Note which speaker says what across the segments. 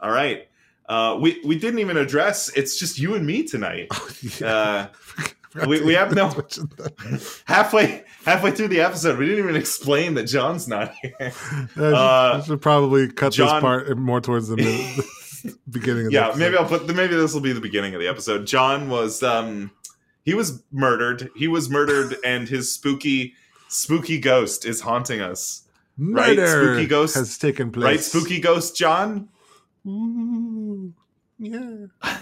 Speaker 1: All right. Uh, we we didn't even address. It's just you and me tonight. Uh, we, we have no halfway halfway through the episode. We didn't even explain that John's not here.
Speaker 2: Uh, should probably cut John, this part more towards the middle, beginning. of
Speaker 1: Yeah, maybe I'll put. Maybe this will be the beginning of the episode. John was um he was murdered. He was murdered, and his spooky spooky ghost is haunting us.
Speaker 2: Murder right, spooky ghost has taken place.
Speaker 1: Right, spooky ghost, John.
Speaker 2: Ooh, yeah.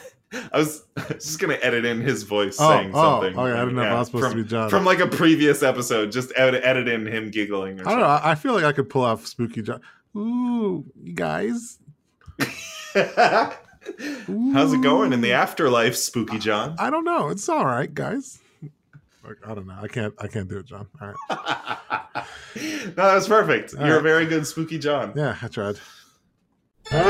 Speaker 1: I was just gonna edit in his voice oh, saying oh, something.
Speaker 2: Oh yeah, I don't know yeah, if I was supposed
Speaker 1: from,
Speaker 2: to be John
Speaker 1: from like a previous episode. Just edit, edit in him giggling.
Speaker 2: I don't know. I feel like I could pull off spooky John. Ooh, you guys.
Speaker 1: How's it going in the afterlife, Spooky John?
Speaker 2: I don't know. It's all right, guys. I don't know. I can't. I can't do it, John. All right.
Speaker 1: no, was perfect. All You're right. a very good Spooky John.
Speaker 2: Yeah, I tried. Welcome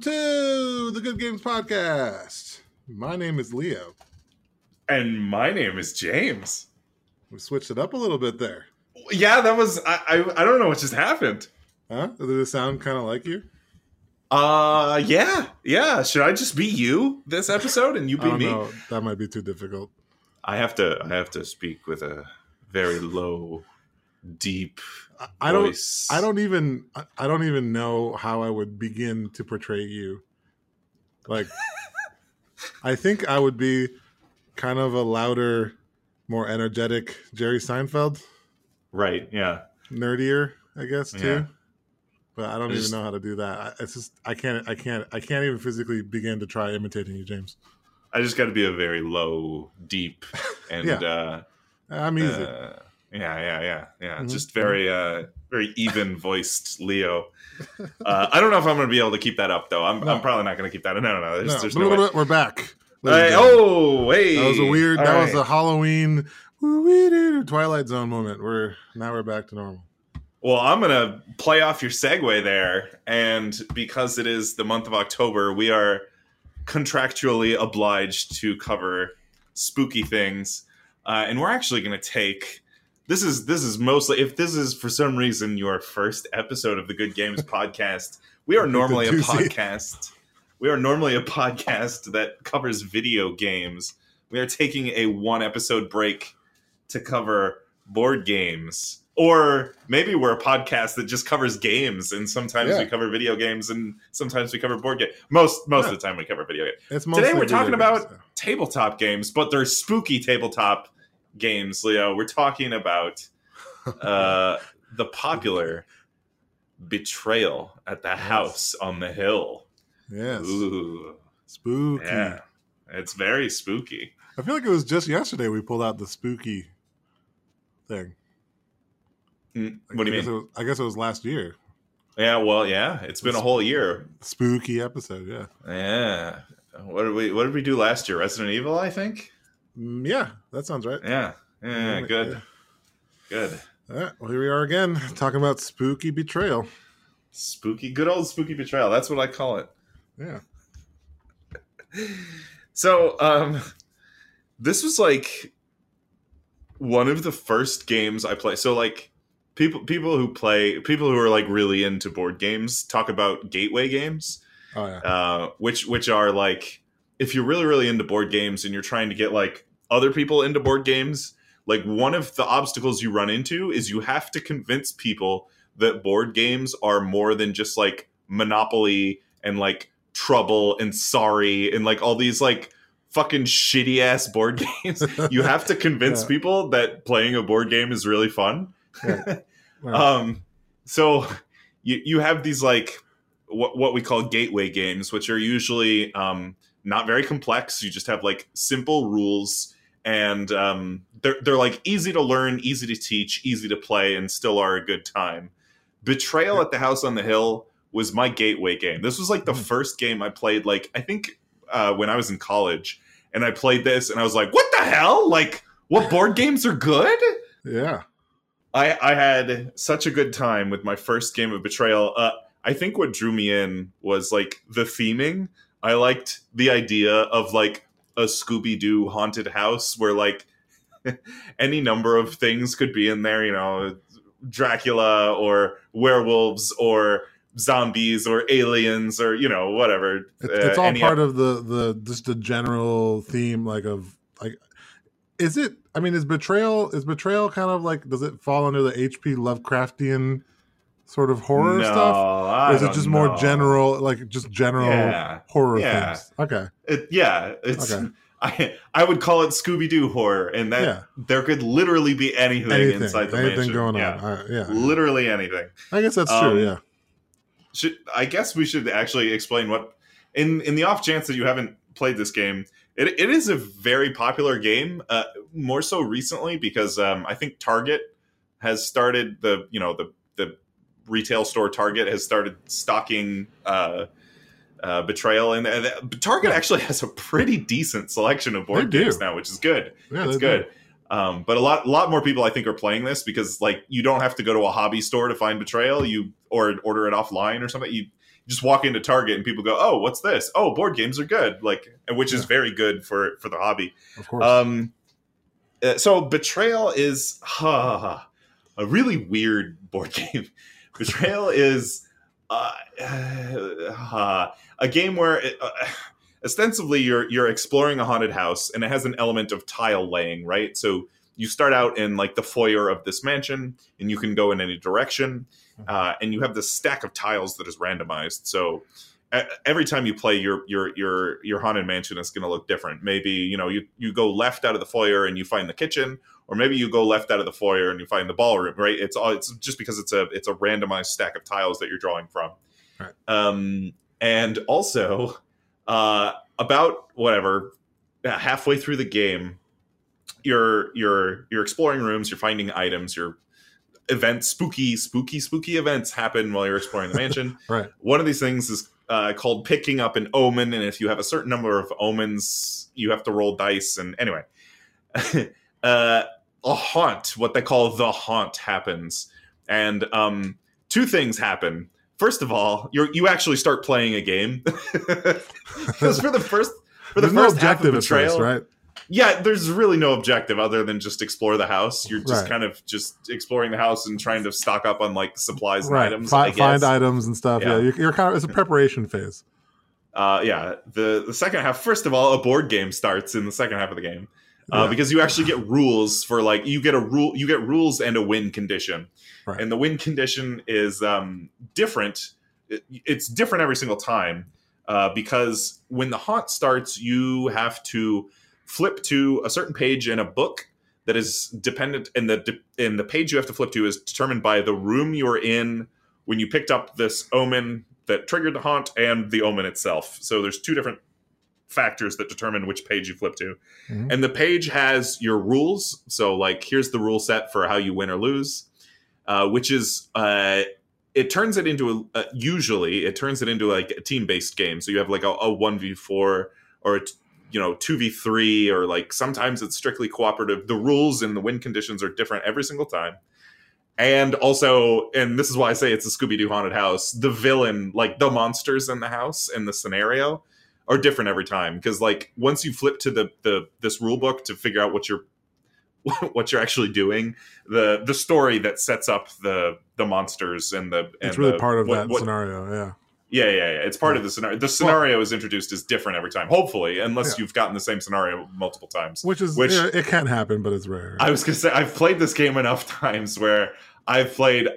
Speaker 2: to the Good Games Podcast. My name is Leo.
Speaker 1: And my name is James.
Speaker 2: We switched it up a little bit there.
Speaker 1: Yeah, that was I I, I don't know what just happened.
Speaker 2: Huh? Did it sound kind of like you?
Speaker 1: Uh yeah. Yeah. Should I just be you this episode and you be me? Know.
Speaker 2: That might be too difficult.
Speaker 1: I have to I have to speak with a very low deep
Speaker 2: I don't I don't even I don't even know how I would begin to portray you. Like I think I would be kind of a louder, more energetic Jerry Seinfeld.
Speaker 1: Right. Yeah.
Speaker 2: Nerdier, I guess too. Yeah. But I don't I even know how to do that. It's just I can't. I can't. I can't even physically begin to try imitating you, James.
Speaker 1: I just got to be a very low, deep, and yeah. uh,
Speaker 2: I'm easy. Uh,
Speaker 1: yeah, yeah, yeah, yeah. Mm-hmm. Just very, uh, very even voiced Leo. Uh, I don't know if I'm going to be able to keep that up though. I'm, no. I'm probably not going to keep that. No, no, no. There's, no. There's no
Speaker 2: We're back.
Speaker 1: Hey, oh, wait.
Speaker 2: That was a weird. All that right. was a Halloween Twilight Zone moment. We're now we're back to normal.
Speaker 1: Well, I'm gonna play off your segue there, and because it is the month of October, we are contractually obliged to cover spooky things, uh, and we're actually gonna take this is this is mostly if this is for some reason your first episode of the Good Games podcast, we are normally a podcast. We are normally a podcast that covers video games. We are taking a one episode break to cover board games. Or maybe we're a podcast that just covers games, and sometimes yeah. we cover video games, and sometimes we cover board games. Most most yeah. of the time, we cover video games. Today, we're talking games, about tabletop games, but they're spooky tabletop games, Leo. We're talking about uh, the popular betrayal at the yes. house on the hill.
Speaker 2: Yes. Ooh. Spooky. Yeah.
Speaker 1: It's very spooky.
Speaker 2: I feel like it was just yesterday we pulled out the spooky thing.
Speaker 1: Mm, what do you
Speaker 2: mean? Was, I guess it was last year.
Speaker 1: Yeah, well, yeah, it's been a whole year.
Speaker 2: Spooky episode, yeah.
Speaker 1: Yeah. What did we What did we do last year? Resident Evil, I think.
Speaker 2: Mm, yeah, that sounds right.
Speaker 1: Yeah. Yeah. Good. Yeah. Good.
Speaker 2: All right. Well, here we are again talking about spooky betrayal.
Speaker 1: Spooky, good old spooky betrayal. That's what I call it.
Speaker 2: Yeah.
Speaker 1: so, um, this was like one of the first games I play. So, like, people people who play people who are like really into board games talk about gateway games.
Speaker 2: Oh yeah.
Speaker 1: Uh, which which are like if you're really really into board games and you're trying to get like other people into board games like one of the obstacles you run into is you have to convince people that board games are more than just like monopoly and like trouble and sorry and like all these like fucking shitty ass board games you have to convince yeah. people that playing a board game is really fun yeah. Yeah. um so you you have these like what what we call gateway games which are usually um not very complex. You just have like simple rules, and um, they're they're like easy to learn, easy to teach, easy to play, and still are a good time. Betrayal at the House on the Hill was my gateway game. This was like the mm. first game I played. Like I think uh, when I was in college, and I played this, and I was like, "What the hell? Like, what board games are good?"
Speaker 2: Yeah,
Speaker 1: I I had such a good time with my first game of Betrayal. Uh, I think what drew me in was like the theming I liked the idea of like a Scooby Doo haunted house where like any number of things could be in there. You know, Dracula or werewolves or zombies or aliens or you know whatever.
Speaker 2: It's, it's
Speaker 1: uh,
Speaker 2: all
Speaker 1: any-
Speaker 2: part of the the just the general theme, like of like. Is it? I mean, is betrayal is betrayal kind of like? Does it fall under the H.P. Lovecraftian sort of horror
Speaker 1: no,
Speaker 2: stuff?
Speaker 1: I
Speaker 2: Or is it just more general, like just general
Speaker 1: Yeah,
Speaker 2: horror
Speaker 1: yeah.
Speaker 2: themes? Okay,
Speaker 1: It, yeah, it's.
Speaker 2: Okay.
Speaker 1: I I would call it Scooby Doo horror, and that
Speaker 2: Yeah.
Speaker 1: there could literally be anything,
Speaker 2: anything,
Speaker 1: inside the
Speaker 2: anything
Speaker 1: mansion.
Speaker 2: going on?
Speaker 1: yeah.
Speaker 2: Uh, yeah,
Speaker 1: literally anything.
Speaker 2: I guess that's
Speaker 1: Um,
Speaker 2: true. Yeah,
Speaker 1: Should I guess we should actually explain what in in the off chance that you haven't played this game. It, it is a very popular game, uh, more so recently because um, I think Target has started the you know the the retail store Target has started stocking uh, uh, Betrayal, and uh, Target
Speaker 2: Yeah.
Speaker 1: actually has a pretty decent selection of board games now, which is good.
Speaker 2: yeah,
Speaker 1: it's good. Um, but a lot, a lot more people I think are playing this because like you don't have to go to a hobby store to find Betrayal, you or order it offline or something. You just walk into Target and people go, "Oh, what's this? Oh, board games are good." Like, which is very good for for the hobby.
Speaker 2: Of course.
Speaker 1: Um, uh, so Betrayal is ha, a really weird board game. Betrayal is uh, uh, a game where it, uh, ostensibly you're you're exploring a haunted house and it has an element of tile laying, right? So you start out in like the foyer of this mansion and you can go in any direction, uh, and you have this stack of tiles that is randomized. So every time you play your your your your haunted mansion is going to look different maybe you know you you go left out of the foyer and you find the kitchen or maybe you go left out of the foyer and you find the ballroom right it's all it's just because it's a it's a randomized stack of tiles that you're drawing from
Speaker 2: Right.
Speaker 1: um and also uh about whatever uh, halfway through the game you're you're you're exploring rooms you're finding items you're events spooky spooky spooky events happen while you're exploring the mansion
Speaker 2: right.
Speaker 1: one of these things is uh, called picking up an omen, and if you have a certain number of omens, you have to roll dice. And anyway, uh, a haunt, what they call the haunt, happens, and um, two things happen. First of all, you you actually start playing a game because for the first for the
Speaker 2: There's no
Speaker 1: first half of
Speaker 2: objective
Speaker 1: betrayal,
Speaker 2: first, right?
Speaker 1: Yeah, there's really no objective other than just explore the house. You're just
Speaker 2: Right.
Speaker 1: kind of just exploring the house and trying to stock up on like supplies and
Speaker 2: Right.
Speaker 1: items.
Speaker 2: Find items and stuff. Yeah,
Speaker 1: Yeah.
Speaker 2: You're, you're kind of it's a preparation phase.
Speaker 1: uh, yeah, the the second half. First of all, a board game starts in the second half of the game uh,
Speaker 2: Yeah.
Speaker 1: because you actually get rules for like you get a rule, you get rules and a win condition,
Speaker 2: Right.
Speaker 1: and the win condition is um, different. It- it's different every single time uh, because when the haunt starts, you have to flip to a certain page in a book that is dependent, and the and the page you have to flip to is determined by the room you're in when you picked up this omen that triggered the haunt and the omen itself. So there's two different factors that determine which page you flip to.
Speaker 2: Mhm.
Speaker 1: And the page has your rules. So like here's the rule set for how you win or lose, uh, which is uh, it turns it into a, uh, usually it turns it into like a team based game. So you have like a, a one v four or a you know two v three or like sometimes it's strictly cooperative. The rules and the win conditions are different every single time. And also, and this is why I say it's a Scooby Doo haunted house. The villain, like the monsters in the house and the scenario, are different every time because like once you flip to the the this rule book to figure out what you're what you're actually doing the the story that sets up the the monsters and the and
Speaker 2: It's really
Speaker 1: the-
Speaker 2: part of
Speaker 1: what-
Speaker 2: that
Speaker 1: what-
Speaker 2: scenario. Yeah.
Speaker 1: Yeah yeah yeah it's part of the scenario the scenario is introduced as different every time hopefully unless
Speaker 2: Yeah.
Speaker 1: you've gotten the same scenario multiple times
Speaker 2: Which is
Speaker 1: Which-
Speaker 2: it can happen, but it's rare.
Speaker 1: I was gonna say I've played this game enough times where I've played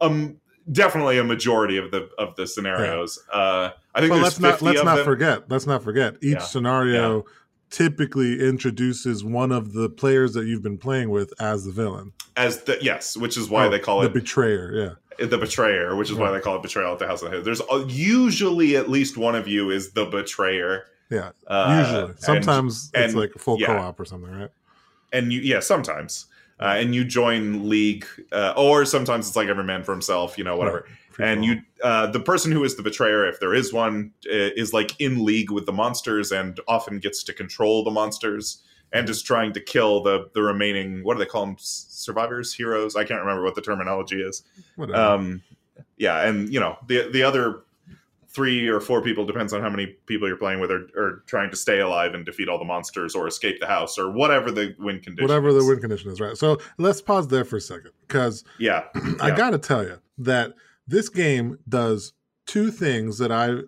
Speaker 1: um definitely a majority of the of the scenarios. Uh I think
Speaker 2: but let's not let's not
Speaker 1: them.
Speaker 2: forget. Let's not forget. Each
Speaker 1: Yeah.
Speaker 2: scenario typically introduces one of the players that you've been playing with as the villain.
Speaker 1: as the yes, which is why
Speaker 2: Oh,
Speaker 1: they call
Speaker 2: the
Speaker 1: it the
Speaker 2: betrayer. Yeah.
Speaker 1: The betrayer, which is why they call it betrayal at the house of the Hood. There's uh, usually at least one of you is the betrayer.
Speaker 2: Yeah.
Speaker 1: Uh,
Speaker 2: Usually.
Speaker 1: and-
Speaker 2: Sometimes it's
Speaker 1: and-
Speaker 2: like a full
Speaker 1: yeah.
Speaker 2: co-op or something, right?
Speaker 1: and you yeah sometimes uh, and you join league uh, or sometimes it's like every man for himself you know whatever
Speaker 2: Free
Speaker 1: and
Speaker 2: for
Speaker 1: you uh, the person who is the betrayer if there is one uh, is like in league with the monsters and often gets to control the monsters and is trying to kill the the remaining what do they call them survivors heroes i can't remember what the terminology is
Speaker 2: whatever.
Speaker 1: um yeah and you know the the other three or four people depends on how many people you're playing with are, are trying to stay alive and defeat all the monsters or escape the house or whatever the win condition
Speaker 2: whatever
Speaker 1: is.
Speaker 2: the win condition is, right? So let's pause there for a second because
Speaker 1: yeah
Speaker 2: I
Speaker 1: Yeah.
Speaker 2: gotta tell you that this game does two things that I,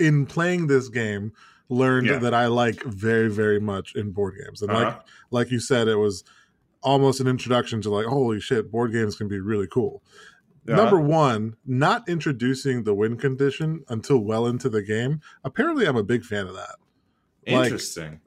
Speaker 2: in playing this game, learned
Speaker 1: Yeah.
Speaker 2: that I like very, very much in board games. And like
Speaker 1: Uh-huh.
Speaker 2: like you said, it was almost an introduction to like, holy shit, board games can be really cool.
Speaker 1: Uh-huh.
Speaker 2: Number one, not introducing the win condition until well into the game. Apparently, I'm a big fan of that. like-
Speaker 1: interesting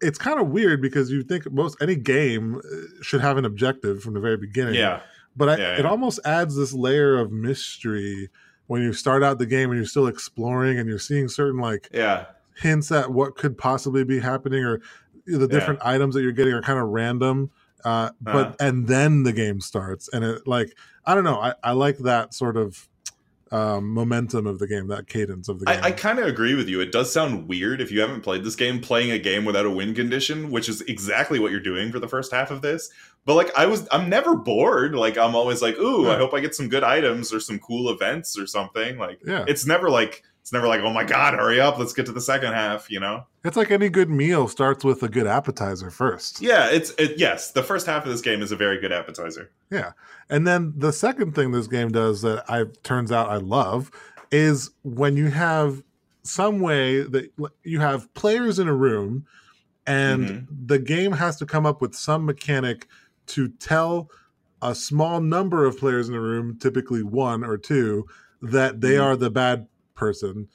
Speaker 2: It's kind of weird because you think most any game uh, should have an objective from the very beginning.
Speaker 1: yeah
Speaker 2: But I,
Speaker 1: Yeah,
Speaker 2: it almost adds this layer of mystery when you start out the game and you're still exploring and you're seeing certain like
Speaker 1: yeah
Speaker 2: hints at what could possibly be happening or the different items that you're getting are kind of random. Uh, but
Speaker 1: Uh-huh.
Speaker 2: and then the game starts and it like I don't know I, I like that sort of um, momentum of the game that cadence of the game.
Speaker 1: I, I kind of agree with you. It does sound weird if you haven't played this game, playing a game without a win condition, which is exactly what you're doing for the first half of this. But like, I was, I'm never bored. Like, I'm always like, ooh, I hope I get some good items or some cool events or something. Like,
Speaker 2: yeah,
Speaker 1: it's never like, it's never like, oh my god, hurry up, let's get to the second half. You know?
Speaker 2: it's like any good meal starts with a good appetizer first.
Speaker 1: Yeah. It's it, yes, the first half of this game is a very good appetizer.
Speaker 2: Yeah, and then the second thing this game does that I turns out I love is when you have some way that you have players in a room and
Speaker 1: Mhm.
Speaker 2: the game has to come up with some mechanic to tell a small number of players in a room, typically one or two, that they
Speaker 1: Mhm.
Speaker 2: are the bad person.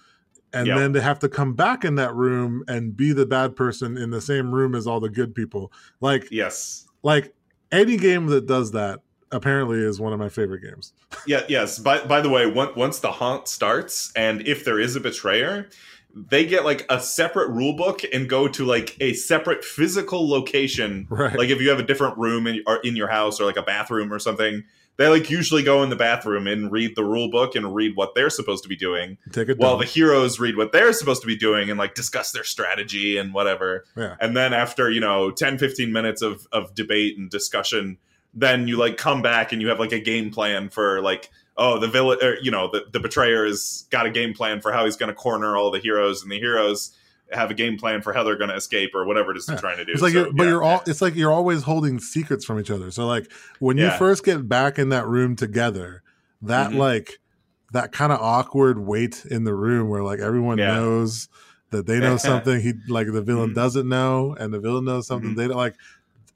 Speaker 2: And
Speaker 1: Yep.
Speaker 2: then they have to come back in that room and be the bad person in the same room as all the good people. Like
Speaker 1: Yes.
Speaker 2: like any game that does that apparently is one of my favorite games.
Speaker 1: Yeah, yes. By by the way, once once the haunt starts, and if there is a betrayer, they get like a separate rule book and go to like a separate physical location.
Speaker 2: Right.
Speaker 1: Like if you have a different room in, in your house or like a bathroom or something, they like usually go in the bathroom and read the rule book and read what they're supposed to be doing, while the heroes read what they're supposed to be doing and like discuss their strategy and whatever.
Speaker 2: Yeah.
Speaker 1: And then after, you know, 10, 15 minutes of, of debate and discussion, then you like come back and you have like a game plan for like, oh, the villain, you know, the, the betrayer has got a game plan for how he's going to corner all the heroes and the heroes have a game plan for how they're going to escape or whatever it is
Speaker 2: Yeah.
Speaker 1: they're trying to do.
Speaker 2: It's like
Speaker 1: So,
Speaker 2: you're, but
Speaker 1: yeah.
Speaker 2: you're all it's like you're always holding secrets from each other. So like when you first get back in that room together, that
Speaker 1: Mhm.
Speaker 2: like that kind of awkward wait in the room where like everyone knows that they know something he like the villain
Speaker 1: Mhm.
Speaker 2: doesn't know and the villain knows something
Speaker 1: Mhm.
Speaker 2: they don't like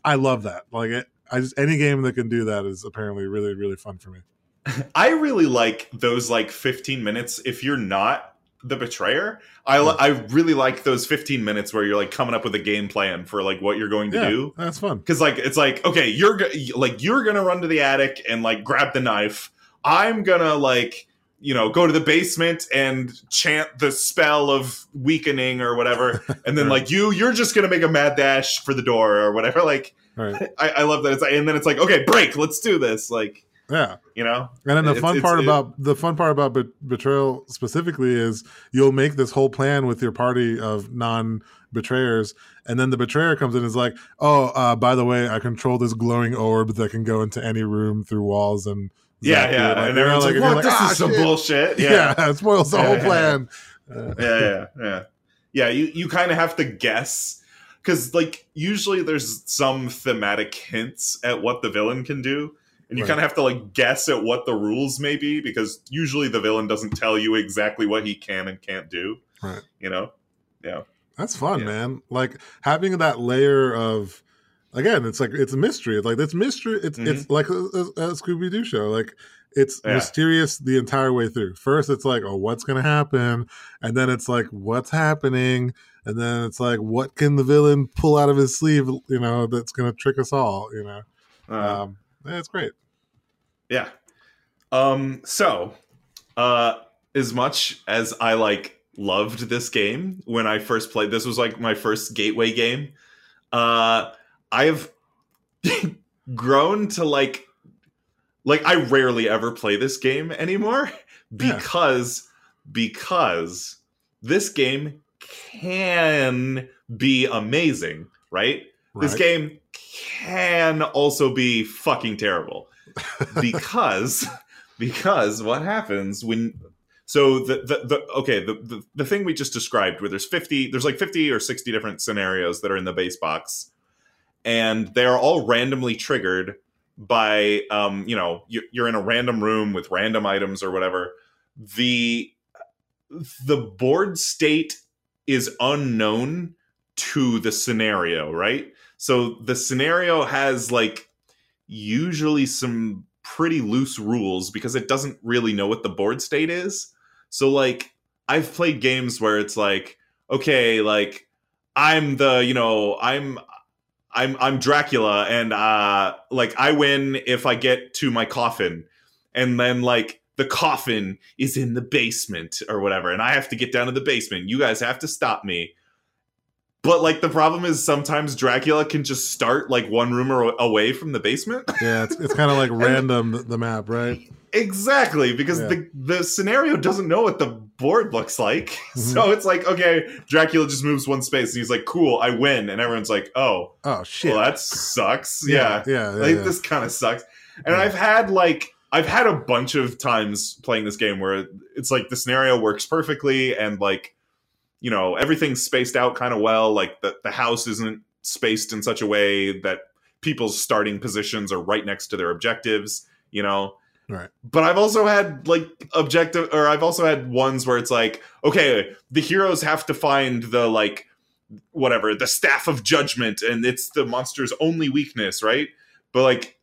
Speaker 2: I love that. Like it, I just any game that can do that is apparently really really fun for me.
Speaker 1: I really like those like 15 minutes if you're not the betrayer. I li- I really like those 15 minutes where you're like coming up with a game plan for like what you're going to
Speaker 2: Yeah,
Speaker 1: do.
Speaker 2: that's fun.
Speaker 1: Cuz like it's like okay, you're like you're to run to the attic and like grab the knife. I'm to like you know, go to the basement and chant the spell of weakening or whatever, and then like you, you're just gonna make a mad dash for the door or whatever. Like,
Speaker 2: Right.
Speaker 1: I, I love that. It's like, and then it's like, okay, break, let's do this. Like,
Speaker 2: Yeah.
Speaker 1: you know,
Speaker 2: And then the
Speaker 1: It's-
Speaker 2: fun
Speaker 1: it's-
Speaker 2: part
Speaker 1: it-
Speaker 2: about the fun part about betrayal specifically is you'll make this whole plan with your party of non betrayers, and then the betrayer comes in and is like, "Oh, uh, by the way, I control this glowing orb that can go into any room through walls and
Speaker 1: yeah, yeah.
Speaker 2: Like,
Speaker 1: and everyone's like,
Speaker 2: you're
Speaker 1: what? this
Speaker 2: "Ah,
Speaker 1: is some
Speaker 2: shit."
Speaker 1: bullshit.
Speaker 2: Yeah,
Speaker 1: Yeah,
Speaker 2: it spoils the
Speaker 1: Yeah,
Speaker 2: whole
Speaker 1: yeah,
Speaker 2: plan. Uh,
Speaker 1: yeah, yeah, yeah. Yeah, you you kind of have to guess because like usually there's some thematic hints at what the villain can do. And you
Speaker 2: Right.
Speaker 1: kind of have to like guess at what the rules may be because usually the villain doesn't tell you exactly what he can and can't do.
Speaker 2: Right.
Speaker 1: You know? Yeah.
Speaker 2: That's fun,
Speaker 1: Yeah.
Speaker 2: man. Like having that layer of again, it's like it's a mystery. It's like it's mystery. It's it's like a, a, Scooby Doo show. Like it's
Speaker 1: Mm-hmm. Yeah.
Speaker 2: mysterious the entire way through. First, it's like, oh, what's gonna happen, and then it's like, what's happening, and then it's like, what can the villain pull out of his sleeve? You know, that's gonna trick us all. You know,
Speaker 1: Uh,
Speaker 2: um, yeah, it's great.
Speaker 1: Yeah. Um so uh as much as I like loved this game when I first played this was like my first gateway game. Uh I've grown to like like I rarely ever play this game anymore
Speaker 2: Yeah.
Speaker 1: because because this game can be amazing, right? This game can also be fucking terrible. Because because what happens when So the the, the okay the, the the thing we just described where there's 50 there's like 50 or 60 different scenarios that are in the base box and they are all randomly triggered by um you know you, you're in a random room with random items or whatever. The the board state is unknown to the scenario right so the scenario has like usually some pretty loose rules because it doesn't really know what the board state is so like I've played games where it's like, okay, like I'm the, you know, I'm I'm I'm Dracula and uh like I win if I get to my coffin. And then like the coffin is in the basement or whatever and I have to get down to the basement. You guys have to stop me. But like the problem is sometimes Dracula can just start like one room away from the basement.
Speaker 2: Yeah, it's, it's kind of like random the map, right?
Speaker 1: Exactly, because yeah. the the scenario doesn't know what the board looks like. Mm-hmm. So it's like, okay, Dracula just moves one space and he's like, cool, I win. And everyone's like, oh.
Speaker 2: Oh shit.
Speaker 1: Well, that sucks. Yeah.
Speaker 2: Yeah. yeah,
Speaker 1: like
Speaker 2: yeah.
Speaker 1: this kind of sucks. And I've had like I've had a bunch of times playing this game where it's like the scenario works perfectly and like you know, everything's spaced out kind of well, like the the house isn't spaced in such a way that people's starting positions are right next to their objectives, you know
Speaker 2: Right.
Speaker 1: But I've also had like objective or I've also had ones where it's like, okay, the heroes have to find the like whatever, the staff of judgment and it's the monster's only weakness, right? But like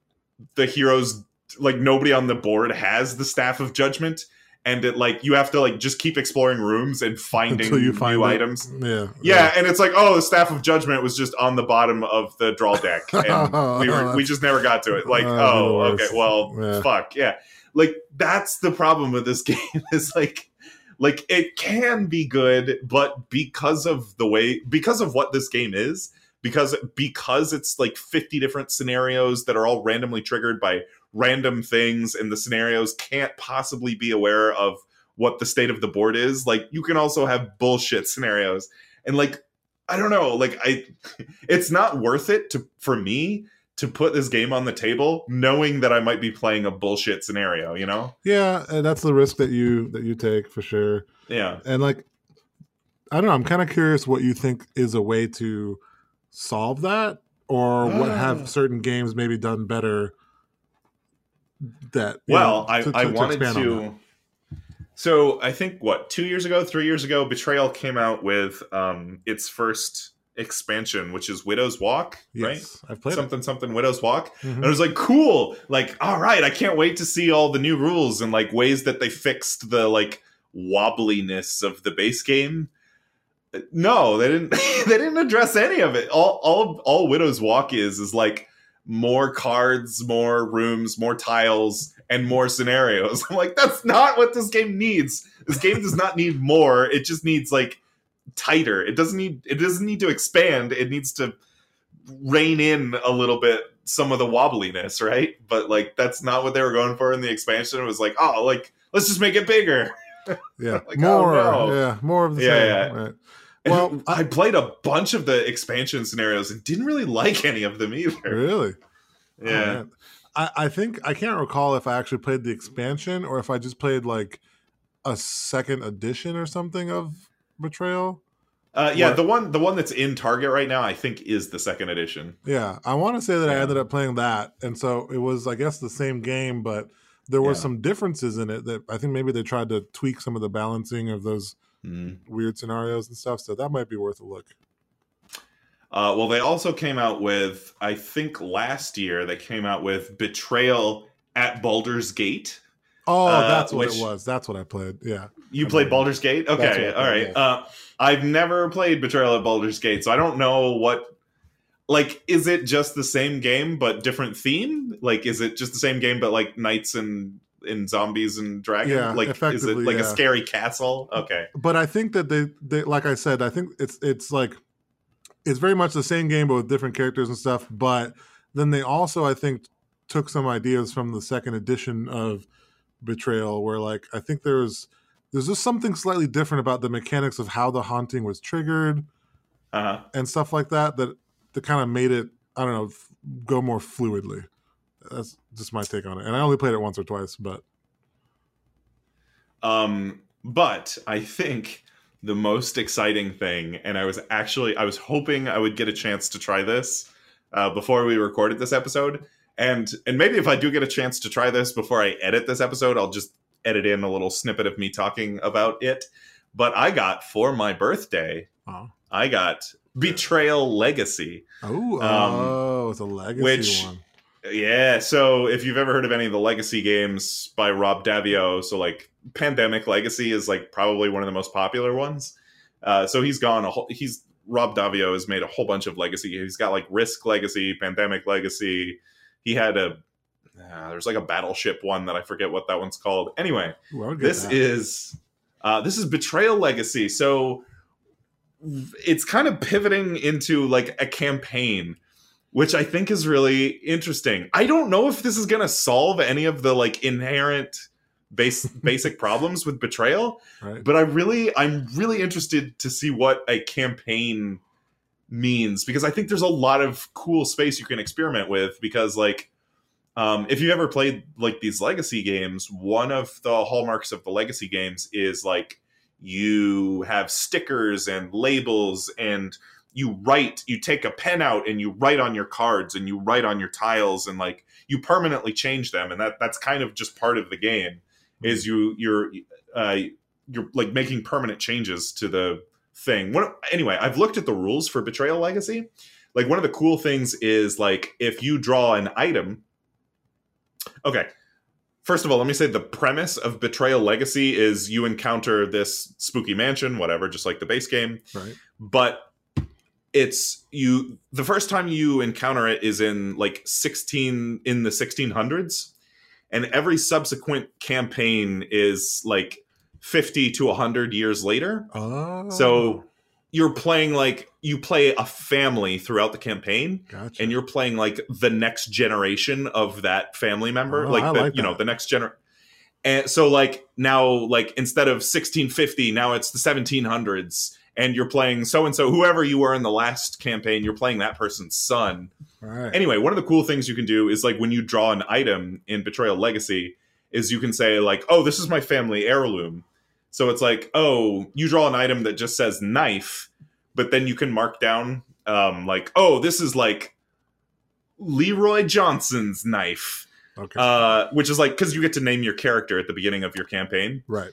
Speaker 1: the heroes like nobody on the board has the staff of judgment and it like you have to like just keep exploring rooms and finding
Speaker 2: Until you find
Speaker 1: new
Speaker 2: it.
Speaker 1: items.
Speaker 2: Yeah.
Speaker 1: Yeah,
Speaker 2: yeah.
Speaker 1: and it's like, oh, the staff of judgment was just on the bottom of the draw deck, and we were we oh, just never got to it. Like,
Speaker 2: Oh,
Speaker 1: oh, okay, well,
Speaker 2: Yeah.
Speaker 1: fuck, yeah. Like that's the problem with this game is like, like it can be good, but because of the way, because of what this game is, because because it's like fifty different scenarios that are all randomly triggered by random things, and the scenarios can't possibly be aware of what the state of the board is. Like you can also have bullshit scenarios, and like I don't know, like I, it's not worth it to for me to put this game on the table knowing that I might be playing a bullshit scenario. You know?
Speaker 2: Yeah, and that's the risk that you that you take for sure.
Speaker 1: Yeah.
Speaker 2: And like I don't know, I'm kind of curious what you think is a way to solve that or what
Speaker 1: Ah.
Speaker 2: have certain games maybe done better that
Speaker 1: Well,
Speaker 2: know,
Speaker 1: I,
Speaker 2: to-
Speaker 1: I
Speaker 2: to- to
Speaker 1: wanted
Speaker 2: that.
Speaker 1: to. So I think what two years ago, three years ago, Betrayal came out with um, its first expansion, which is Widow's Walk, right?
Speaker 2: Yes, I've played
Speaker 1: something something Widow's Walk.
Speaker 2: it. Mhm.
Speaker 1: And I was like, cool. Like, all right, I can't wait to see all the new rules and like ways that they fixed the like wobbliness of the base game. No, they didn't they didn't address any of it. All all all Widow's Walk is is like more cards, more rooms, more tiles, and more scenarios. I'm like, that's not what this game needs. This game does not need more. It just needs like tighter. It doesn't need it doesn't need to expand. It needs to rein in a little bit some of the wobbliness, right? But like that's not what they were going for in the expansion. It was like, oh, like let's just make it bigger.
Speaker 2: Yeah,
Speaker 1: Like, oh,
Speaker 2: more.
Speaker 1: no.
Speaker 2: Yeah, more of the
Speaker 1: Yeah,
Speaker 2: same.
Speaker 1: yeah.
Speaker 2: Right.
Speaker 1: Well, I, played a bunch of the expansion scenarios and didn't really like any of them either.
Speaker 2: Really? Oh,
Speaker 1: Yeah.
Speaker 2: man. I, I think I can't recall if I actually played the expansion or if I just played like a second edition or something of Betrayal.
Speaker 1: Uh, yeah,
Speaker 2: What-
Speaker 1: the one the one that's in Target right now, I think, is the second edition.
Speaker 2: Yeah, I want to say that I ended up playing that, and so it was, I guess, the same game, but there were
Speaker 1: Yeah.
Speaker 2: some differences in it that I think maybe they tried to tweak some of the balancing of those
Speaker 1: Mm.
Speaker 2: weird scenarios and stuff. So that might be worth a look.
Speaker 1: Uh, well, they also came out with, I think last year, they came out with Betrayal at Baldur's Gate.
Speaker 2: Oh,
Speaker 1: Uh,
Speaker 2: that's what
Speaker 1: which-
Speaker 2: it was. That's what I played. Yeah.
Speaker 1: You
Speaker 2: I
Speaker 1: played
Speaker 2: remember.
Speaker 1: Baldur's Gate? Okay, all right. Uh, I've never played Betrayal at Baldur's Gate, so I don't know what. Like, is it just the same game but different theme? Like, is it just the same game but like knights and and zombies and dragons?
Speaker 2: Yeah,
Speaker 1: like, is it like a scary castle? Okay.
Speaker 2: but I think that they, they like I said, I think it's it's like it's very much the same game but with different characters and stuff. But then they also, I think, took some ideas from the second edition of Betrayal, where like I think there's there's just something slightly different about the mechanics of how the haunting was triggered
Speaker 1: Uh huh.
Speaker 2: and stuff like that that that kind of made it I don't know f- go more fluidly. That's just my take on it. And I only played it once or twice, but
Speaker 1: Um, But I think the most exciting thing, and I was actually I was hoping I would get a chance to try this uh, before we recorded this episode, and and maybe if I do get a chance to try this before I edit this episode, I'll just edit in a little snippet of me talking about it. But I got for my birthday,
Speaker 2: Oh,
Speaker 1: I got Betrayal Legacy.
Speaker 2: oh,
Speaker 1: Um,
Speaker 2: oh it's a legacy
Speaker 1: which-
Speaker 2: one.
Speaker 1: Yeah, so if you've ever heard of any of the Legacy games by Rob Daviau, so like Pandemic Legacy is like probably one of the most popular ones. Uh, so he's gone a whole. He's Rob Daviau has made a whole bunch of Legacy. He's got like Risk Legacy, Pandemic Legacy. He had a uh, there's like a Battleship one that I forget what that one's called. Anyway,
Speaker 2: Ooh, I would get
Speaker 1: this is uh, this is Betrayal Legacy. So it's kind of pivoting into like a campaign which I think is really interesting. I don't know if this is going to solve any of the like inherent base basic problems with betrayal,
Speaker 2: right.
Speaker 1: but I really I'm really interested to see what a campaign means because I think there's a lot of cool space you can experiment with because like um, if you ever played like these legacy games, one of the hallmarks of the legacy games is like you have stickers and labels and you write you take a pen out and you write on your cards and you write on your tiles and like you permanently change them. And that that's kind of just part of the game is you you're uh you're like making permanent changes to the thing. What anyway i've looked at the rules for betrayal legacy. Like one of the cool things is like if you draw an item okay first of all let me say the premise of betrayal legacy is you encounter this spooky mansion whatever just like the base game.
Speaker 2: Right.
Speaker 1: but it's you the first time you encounter it is in like 16 in the 1600s and every subsequent campaign is like 50 to 100 years later.
Speaker 2: Oh.
Speaker 1: so you're playing like you play a family throughout the campaign.
Speaker 2: Gotcha.
Speaker 1: and you're playing like the next generation of that family member.
Speaker 2: Oh,
Speaker 1: like the,
Speaker 2: like
Speaker 1: you know the next generation and so like now like instead of 1650 now it's the 1700s and you're playing so and so whoever you were in the last campaign you're playing that person's son
Speaker 2: right.
Speaker 1: anyway one of the cool things you can do is like when you draw an item in betrayal legacy is you can say like oh this is my family heirloom so it's like oh you draw an item that just says knife but then you can mark down um like oh this is like leroy johnson's knife
Speaker 2: okay.
Speaker 1: uh which is like because you get to name your character at the beginning of your campaign
Speaker 2: right.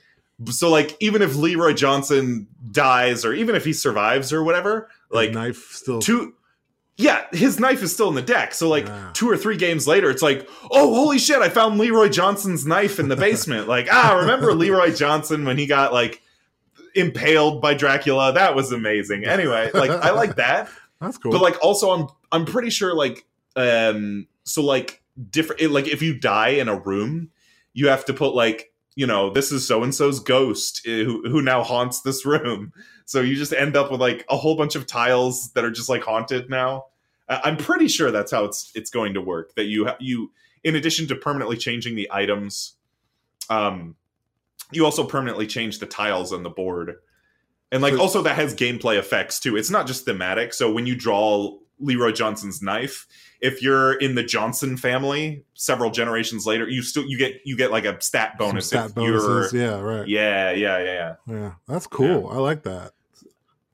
Speaker 1: So like even if leroy johnson dies or even if he survives or whatever
Speaker 2: Like
Speaker 1: like
Speaker 2: knife still.
Speaker 1: two yeah his knife is still in the deck so like
Speaker 2: Yeah.
Speaker 1: two or three games later it's like oh holy shit i found leroy johnson's knife in the basement like ah remember leroy johnson when he got like impaled by dracula that was amazing anyway like i like that
Speaker 2: That's cool.
Speaker 1: but like also i'm i'm pretty sure like um so like different like if you die in a room you have to put like you know this is so and so's ghost eh, who, who now haunts this room. So you just end up with like a whole bunch of tiles that are just like haunted now. I'm pretty sure that's how it's it's going to work that you you in addition to permanently changing the items um you also permanently change the tiles on the board. And like
Speaker 2: So-
Speaker 1: also that has gameplay effects too. It's not just thematic. So when you draw leroy johnson's knife if you're in the johnson family several generations later you still you get you get like a stat
Speaker 2: Some
Speaker 1: bonus
Speaker 2: stat
Speaker 1: if
Speaker 2: bonuses.
Speaker 1: you're
Speaker 2: Yeah. Right.
Speaker 1: yeah yeah yeah yeah
Speaker 2: Yeah. That's cool. I like that.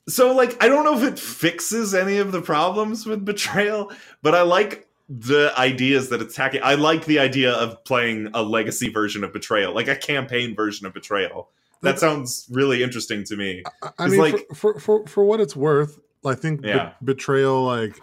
Speaker 1: so like i don't know if it fixes any of the problems with betrayal but i like the ideas that it's hacking i like the idea of playing a legacy version of betrayal like a campaign version of betrayal that sounds really interesting to me
Speaker 2: I, I mean,
Speaker 1: like-
Speaker 2: for, for for for what it's worth, I think be- betrayal, like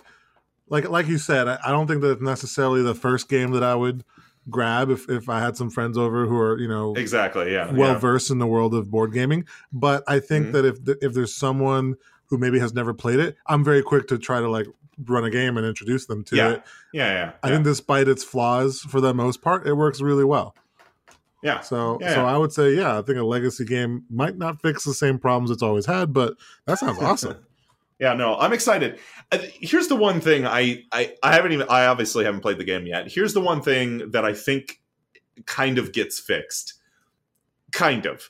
Speaker 2: like like you said, I, I don't think that it's necessarily the first game that I would grab if if I had some friends over who are you know
Speaker 1: exactly yeah
Speaker 2: well
Speaker 1: yeah.
Speaker 2: versed in the world of board gaming. But I think
Speaker 1: Mhm.
Speaker 2: that if if there's someone who maybe has never played it, I'm very quick to try to like run a game and introduce them to
Speaker 1: Yeah.
Speaker 2: it.
Speaker 1: yeah yeah
Speaker 2: I
Speaker 1: yeah.
Speaker 2: think despite its flaws, for the most part, it works really well.
Speaker 1: yeah
Speaker 2: So
Speaker 1: Yeah.
Speaker 2: so I would say yeah, I think a legacy game might not fix the same problems it's always had, but that sounds awesome.
Speaker 1: yeah no i'm excited. Uh, here's the one thing I, I i haven't even i obviously haven't played the game yet. Here's the one thing that i think kind of gets fixed. Kind of.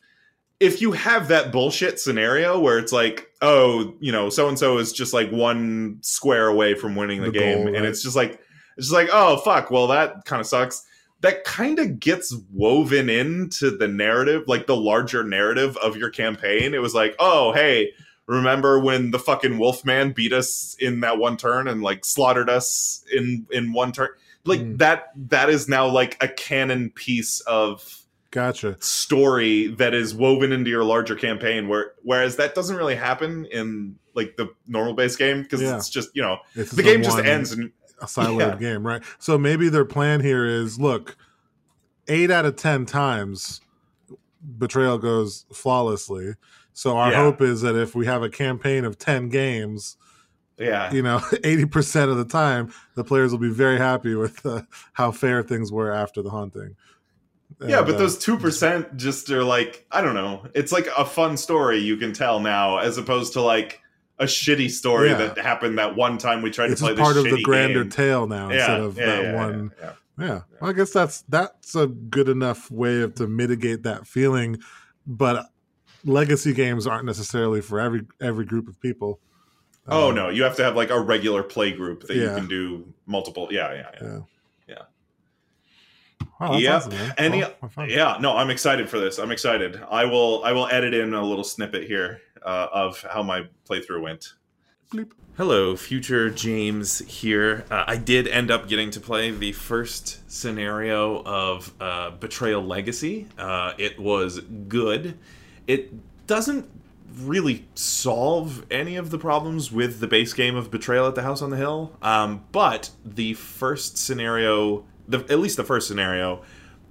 Speaker 1: If you have that bullshit scenario where it's like oh you know so and so is just like one square away from winning the,
Speaker 2: The
Speaker 1: game
Speaker 2: goal,
Speaker 1: and it's just like it's just like oh fuck well that kind of sucks. That kind of gets woven into the narrative, like the larger narrative of your campaign. It was like, oh, hey, remember when the fucking Wolfman beat us in that one turn and like slaughtered us in in one turn? Like
Speaker 2: Mm.
Speaker 1: that that is now like a canon piece of
Speaker 2: Gotcha.
Speaker 1: story that is woven into your larger campaign where whereas that doesn't really happen in like the normal base game because
Speaker 2: Yeah.
Speaker 1: it's just you know
Speaker 2: It's
Speaker 1: the game just ends and
Speaker 2: a siloed
Speaker 1: Yeah.
Speaker 2: game, right? So maybe their plan here is look, eight out of ten times betrayal goes flawlessly. So our
Speaker 1: Yeah.
Speaker 2: hope is that if we have a campaign of ten games,
Speaker 1: yeah
Speaker 2: you know, eighty percent of the time, the players will be very happy with uh, how fair things were after the haunting.
Speaker 1: yeah but
Speaker 2: uh,
Speaker 1: those 2% just are like i don't know it's like a fun story you can tell now as opposed to like a shitty story
Speaker 2: Yeah.
Speaker 1: that happened that one time we tried
Speaker 2: it's
Speaker 1: to play
Speaker 2: part of the grander
Speaker 1: game.
Speaker 2: tale now instead of that one.
Speaker 1: yeah.
Speaker 2: Yeah, well, I guess that's that's a good enough way of to mitigate that feeling, but legacy games aren't necessarily for every every group of people.
Speaker 1: oh
Speaker 2: Um,
Speaker 1: no you have to have like a regular play group that you can do multiple yeah yeah yeah
Speaker 2: Yeah.
Speaker 1: Yeah.
Speaker 2: Wow, that's
Speaker 1: Yep.
Speaker 2: awesome.
Speaker 1: Any-
Speaker 2: Well.
Speaker 1: Yeah, no, I'm excited for this. I'm excited. I will I will edit in a little snippet here uh, of how my playthrough went.
Speaker 2: Bleep.
Speaker 1: Hello, future James here. Uh, I did end up getting to play the first scenario of uh, Betrayal Legacy. Uh, it was good. It doesn't really solve any of the problems with the base game of Betrayal at the House on the Hill, um, but the first scenario, the, at least the first scenario,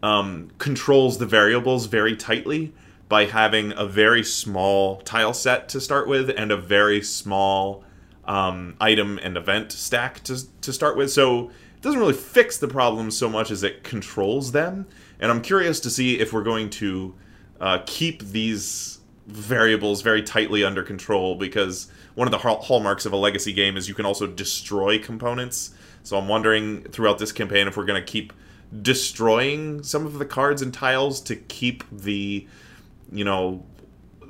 Speaker 1: um, controls the variables very tightly by having a very small tile set to start with and a very small um, item and event stack to, to start with. So it doesn't really fix the problems so much as it controls them. And I'm curious to see if we're going to uh, keep these variables very tightly under control because one of the hallmarks of a legacy game is you can also destroy components. So I'm wondering throughout this campaign if we're going to keep destroying some of the cards and tiles to keep the, you know,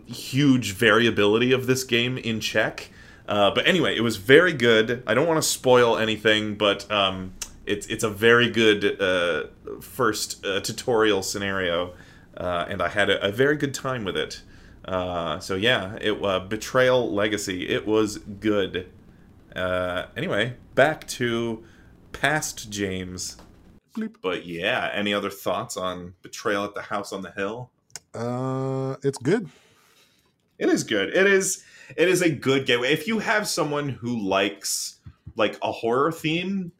Speaker 1: huge variability of this game in check. Uh, but anyway, it was very good. I don't want to spoil anything, but um, it's it's a very good uh, first uh, tutorial scenario, uh, and I had a, a very good time with it. Uh, so yeah, it uh, Betrayal Legacy. It was good. Uh, anyway, back to past James.
Speaker 2: Bleep.
Speaker 1: But yeah, any other thoughts on Betrayal at the House on the Hill?
Speaker 2: Uh, it's good.
Speaker 1: It is good. It is it is a good gateway. If you have someone who likes like a horror theme,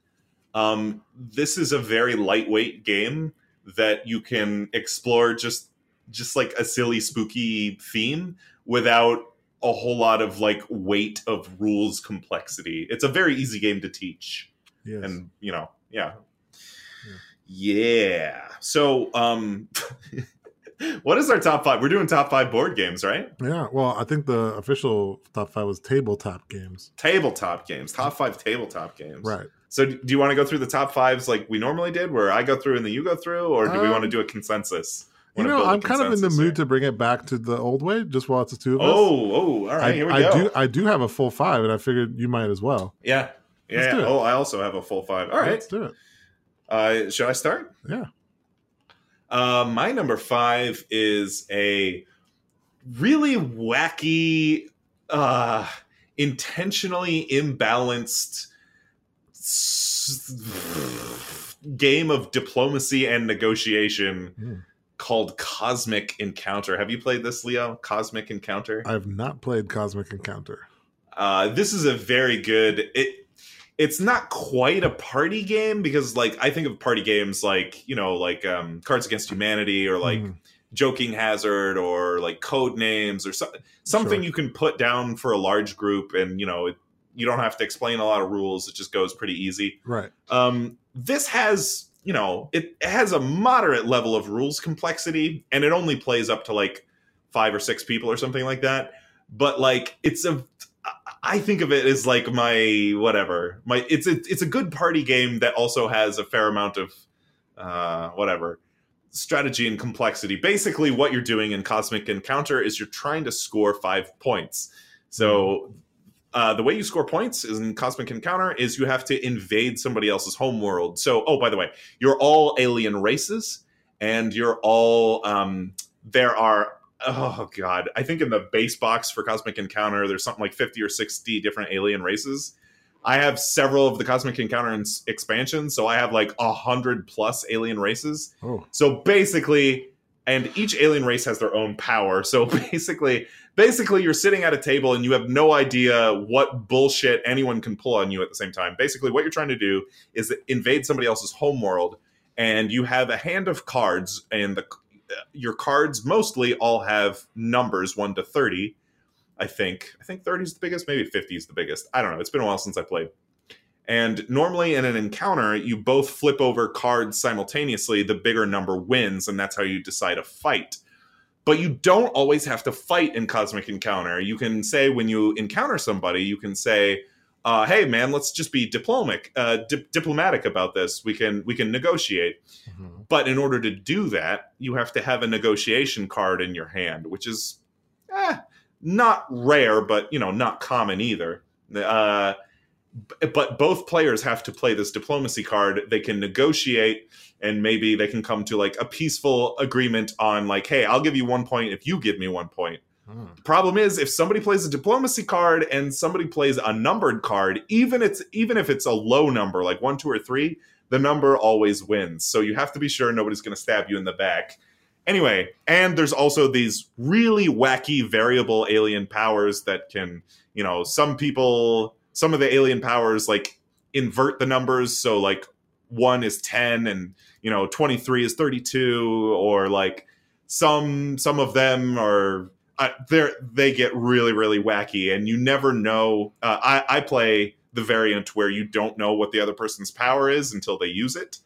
Speaker 1: um, this is a very lightweight game that you can explore just just like a silly spooky theme without a whole lot of like weight of rules complexity. It's a very easy game to teach
Speaker 2: Yes.
Speaker 1: and you know yeah yeah so um what is our top five we're doing top five board games right
Speaker 2: yeah. Well, I think the official top five was tabletop games.
Speaker 1: tabletop games top five tabletop games
Speaker 2: Right.
Speaker 1: So do you want to go through the top fives like we normally did where i go through and then you go through or do we
Speaker 2: Um,
Speaker 1: want to do a consensus
Speaker 2: You know, I'm kind of in the
Speaker 1: consensus
Speaker 2: mood to bring it back to the old way, just while it's the two of us.
Speaker 1: oh oh all right
Speaker 2: I,
Speaker 1: here we
Speaker 2: I
Speaker 1: go
Speaker 2: do. I do have a full five, and I figured you might as well.
Speaker 1: yeah yeah,
Speaker 2: Let's do
Speaker 1: yeah.
Speaker 2: it.
Speaker 1: oh i also have a full five all right
Speaker 2: Let's do it.
Speaker 1: uh should i start
Speaker 2: Yeah.
Speaker 1: Uh, my number five is a really wacky, uh, intentionally imbalanced game of diplomacy and negotiation
Speaker 2: Mm.
Speaker 1: called Cosmic Encounter. Have you played this, Leo? Cosmic Encounter.
Speaker 2: I have not played Cosmic Encounter.
Speaker 1: Uh, this is a very good. It it's not quite a party game because like I think of party games like you know like um, Cards Against Humanity or like
Speaker 2: Mhm.
Speaker 1: Joking Hazard or like Codenames or so, something
Speaker 2: Sure.
Speaker 1: you can put down for a large group and you know it, you don't have to explain a lot of rules. It just goes pretty easy.
Speaker 2: right.
Speaker 1: Um, this has, you know, it has a moderate level of rules complexity, and it only plays up to like five or six people or something like that. But like, it's a, I think of it as like my whatever. My it's a it's a good party game that also has a fair amount of uh, whatever strategy and complexity. Basically, what you're doing in Cosmic Encounter is you're trying to score five points. So uh, the way you score points in Cosmic Encounter is you have to invade somebody else's homeworld. So, oh, by the way, you're all alien races, and you're all um, there are oh god, I think in the base box for Cosmic Encounter, there's something like 50 or 60 different alien races. I have several of the Cosmic Encounter ins- expansions, so I have like a hundred plus alien races.
Speaker 2: Oh,
Speaker 1: So basically, and each alien race has their own power. So basically, basically you're sitting at a table and you have no idea what bullshit anyone can pull on you at the same time. Basically, what you're trying to do is invade somebody else's homeworld, and you have a hand of cards, and the uh, your cards mostly all have numbers one to thirty. I think. I think 30 is the biggest, maybe 50 is the biggest. I don't know. It's been a while since I played. And normally in an encounter, you both flip over cards simultaneously. The bigger number wins, and that's how you decide a fight. But you don't always have to fight in Cosmic Encounter. You can say when you encounter somebody, you can say, uh, "Hey, man, let's just be diplomatic, uh, di- diplomatic about this. We can we can negotiate."
Speaker 2: mhm.
Speaker 1: But in order to do that, you have to have a negotiation card in your hand, which is eh, not rare, but you know, not common either. Uh, but both players have to play this diplomacy card. They can negotiate, and maybe they can come to like a peaceful agreement on like, hey, I'll give you one point if you give me one point.
Speaker 2: Hmm.
Speaker 1: The problem is if somebody plays a diplomacy card and somebody plays a numbered card, even it's even if it's a low number, like one, two, or three, the number always wins. So you have to be sure nobody's going to stab you in the back. Anyway, and there's also these really wacky variable alien powers that can, you know, some people, some of the alien powers like invert the numbers. So like one is 10 and, you know, 23 is 32 or like some, some of them are, uh, they're, they get really, really wacky and you never know. Uh, I, I play the variant where you don't know what the other person's power is until they use it.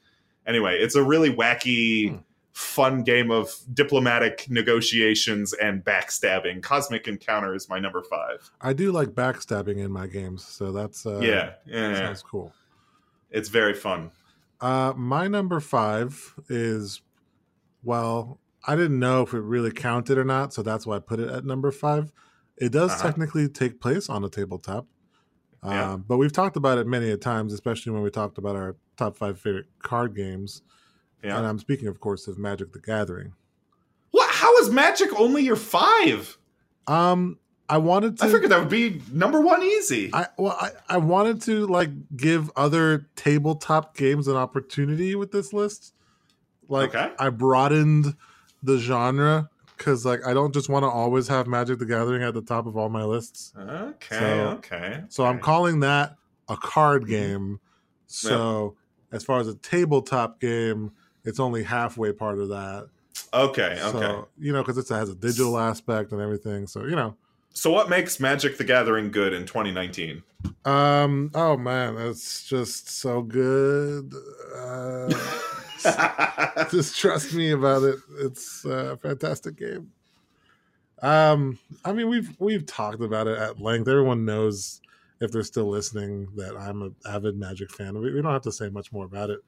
Speaker 1: Anyway, it's a really wacky,
Speaker 2: Hmm.
Speaker 1: Fun game of diplomatic negotiations and backstabbing. Cosmic Encounter is my number five.
Speaker 2: I do like backstabbing in my games, so that's uh,
Speaker 1: yeah, yeah,
Speaker 2: sounds cool.
Speaker 1: it's very fun.
Speaker 2: Uh, my number five is, well, I didn't know if it really counted or not, so that's why I put it at number five. It does
Speaker 1: Uh-huh.
Speaker 2: technically take place on a tabletop,
Speaker 1: Yeah.
Speaker 2: um, but we've talked about it many a times, especially when we talked about our top five favorite card games.
Speaker 1: Yeah.
Speaker 2: And I'm speaking, of course, of Magic the Gathering.
Speaker 1: What? How is Magic only your five?
Speaker 2: Um, I wanted to.
Speaker 1: I figured that would be number one easy.
Speaker 2: I well, I, I wanted to like give other tabletop games an opportunity with this list. Like
Speaker 1: Okay.
Speaker 2: I broadened the genre because like I don't just want to always have Magic the Gathering at the top of all my lists.
Speaker 1: okay,
Speaker 2: So-
Speaker 1: okay.
Speaker 2: So I'm calling that a card
Speaker 1: Mhm.
Speaker 2: game. So as far as a tabletop game, it's only halfway part of that.
Speaker 1: Okay, okay.
Speaker 2: So you know, because it has a digital aspect and everything. So you know,
Speaker 1: So what makes Magic the Gathering good in 2019?
Speaker 2: um, oh man, it's just so good. Uh, just trust me about it. It's a fantastic game. Um, I mean, we've we've talked about it at length. Everyone knows if they're still listening that I'm an avid Magic fan. We, we don't have to say much more about it.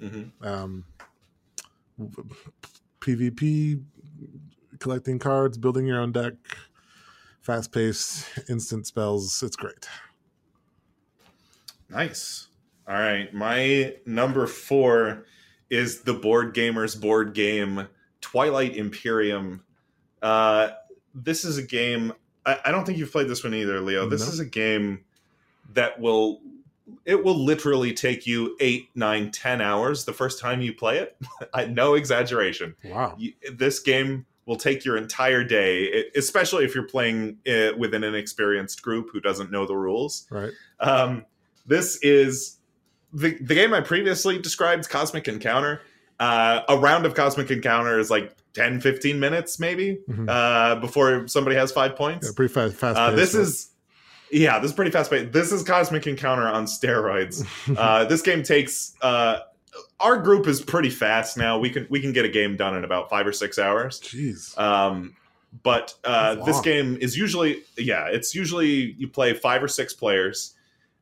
Speaker 1: Mhm.
Speaker 2: Um, PvP, collecting cards, building your own deck, fast paced, instant spells. It's great.
Speaker 1: Nice. All right. My number four is the Board Gamers board game Twilight Imperium. Uh, this is a game. I, I don't think you've played this one either, Leo. This
Speaker 2: No.
Speaker 1: is a game that will. It will literally take you eight, nine, ten hours the first time you play it. No exaggeration.
Speaker 2: Wow.
Speaker 1: You, this game will take your entire day, especially if you're playing it within an inexperienced group who doesn't know the rules.
Speaker 2: Right.
Speaker 1: Um, this is the the game I previously described, Cosmic Encounter. Uh, a round of Cosmic Encounter is like 10, 15 minutes, maybe,
Speaker 2: Mhm.
Speaker 1: uh, before somebody has five points.
Speaker 2: Yeah, pretty fast. Fast.
Speaker 1: Uh, this is, yeah, this is pretty fast paced. This is Cosmic Encounter on steroids. uh, this game takes. Uh, our group is pretty fast now. We can we can get a game done in about five or six hours.
Speaker 2: Jeez.
Speaker 1: Um, but uh, this game is usually, yeah, it's usually you play five or six players.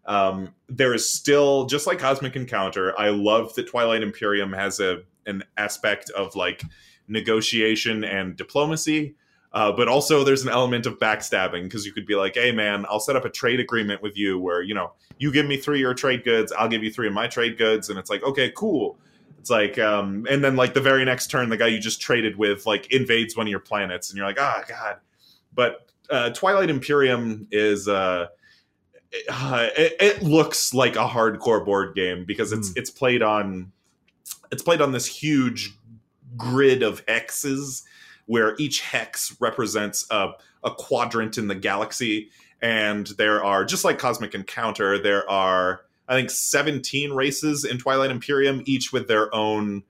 Speaker 1: Um, there is still just like Cosmic Encounter. I love that Twilight Imperium has a an aspect of like negotiation and diplomacy. Uh, but also, there's an element of backstabbing because you could be like, "Hey, man, I'll set up a trade agreement with you where you know you give me three of your trade goods, I'll give you three of my trade goods," and it's like, "Okay, cool." It's like, um, and then like the very next turn, the guy you just traded with like invades one of your planets, and you're like, "Ah, oh, god." But uh, Twilight Imperium is. Uh, uh, it, it, looks like a hardcore board game because it's mm. it's played on it's played on this huge grid of hexes where each hex represents a, a quadrant in the galaxy and there are just like cosmic encounter there are i think 17 races in twilight imperium each with their own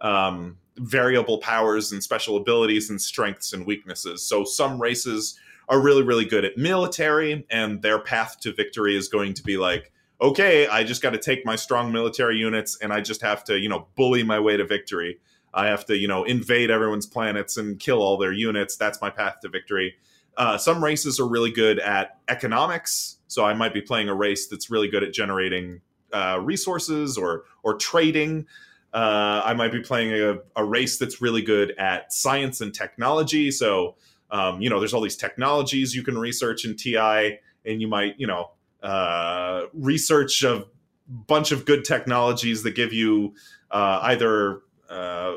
Speaker 1: um, variable powers and special abilities and strengths and weaknesses so some races are really, really good at military, and their path to victory is going to be like, okay, I just got to take my strong military units and I just have to, you know, bully my way to victory. I have to, you know, invade everyone's planets and kill all their units. That's my path to victory. Uh, some races are really good at economics, so I might be playing a race that's really good at generating uh, resources or or trading. Uh, I might be playing a, a race that's really good at science and technology, so um, you know, there's all these technologies you can research in TI, and you might, you know, uh, research a bunch of good technologies that give you uh, either uh,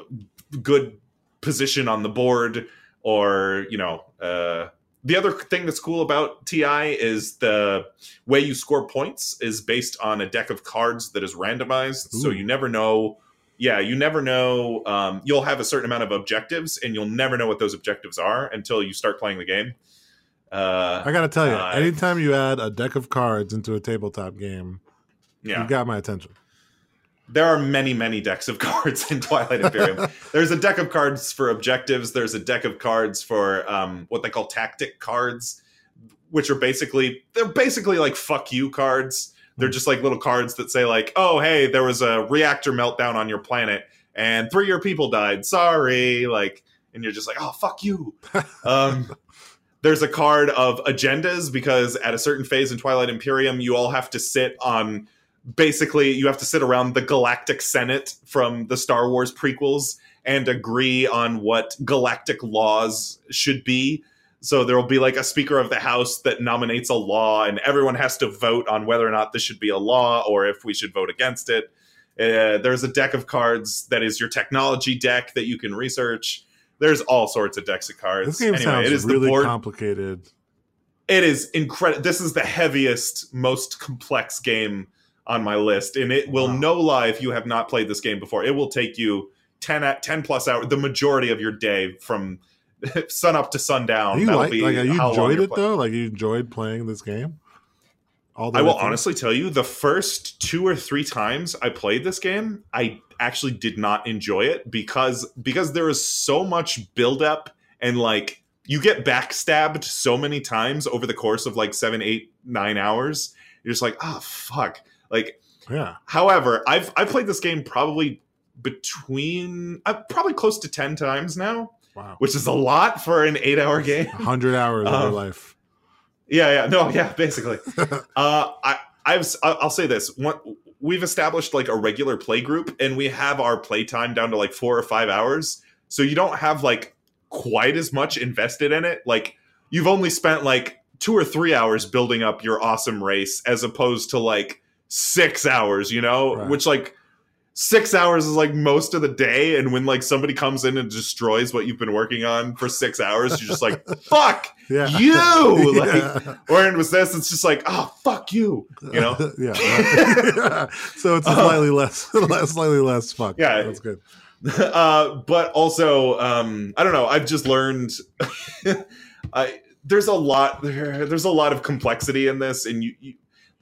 Speaker 1: good position on the board or, you know, uh, the other thing that's cool about TI is the way you score points is based on a deck of cards that is randomized. Ooh. So you never know yeah, you never know. Um, you'll have a certain amount of objectives, and you'll never know what those objectives are until you start playing the game.
Speaker 2: Uh, I gotta tell you, uh, anytime you add a deck of cards into a tabletop game, yeah. you got my attention.
Speaker 1: There are many, many decks of cards in Twilight Imperium. there's a deck of cards for objectives. There's a deck of cards for um, what they call tactic cards, which are basically they're basically like fuck you cards they're just like little cards that say like, "Oh, hey, there was a reactor meltdown on your planet and three of your people died. Sorry." Like and you're just like, "Oh, fuck you." um there's a card of agendas because at a certain phase in Twilight Imperium, you all have to sit on basically you have to sit around the galactic senate from the Star Wars prequels and agree on what galactic laws should be so there will be like a speaker of the house that nominates a law, and everyone has to vote on whether or not this should be a law or if we should vote against it. Uh, there's a deck of cards that is your technology deck that you can research. There's all sorts of decks of cards.
Speaker 2: This game anyway, sounds it is really board, complicated.
Speaker 1: It is incredible. This is the heaviest, most complex game on my list, and it will wow. no lie if you have not played this game before. It will take you 10, 10 plus hours, the majority of your day from sun up to sundown.
Speaker 2: You like, like you enjoyed it though? Like you enjoyed playing this game?
Speaker 1: I will honestly tell you, the first two or three times I played this game, I actually did not enjoy it because because there is so much buildup and like you get backstabbed so many times over the course of like seven, eight, nine hours. You're just like, oh fuck. Like
Speaker 2: yeah.
Speaker 1: However, I've I've played this game probably between uh, probably close to ten times now.
Speaker 2: Wow.
Speaker 1: Which is a lot for an eight hour game.
Speaker 2: 100 hours um, of your um, life.
Speaker 1: Yeah, yeah. No, yeah, basically. uh, I, I've, I'll say this. One, we've established like a regular play group and we have our play time down to like four or five hours. So you don't have like quite as much invested in it. Like you've only spent like two or three hours building up your awesome race as opposed to like six hours, you know, right. which like six hours is like most of the day and when like somebody comes in and destroys what you've been working on for six hours you're just like fuck yeah. you! Like yeah. or it was this it's just like oh fuck you you know?
Speaker 2: Yeah, yeah, so it's slightly uh, less slightly less fuck.
Speaker 1: Yeah.
Speaker 2: That's good.
Speaker 1: Uh, but also um i don't know i've just learned i there's a lot there, there's a lot of complexity in this and you, you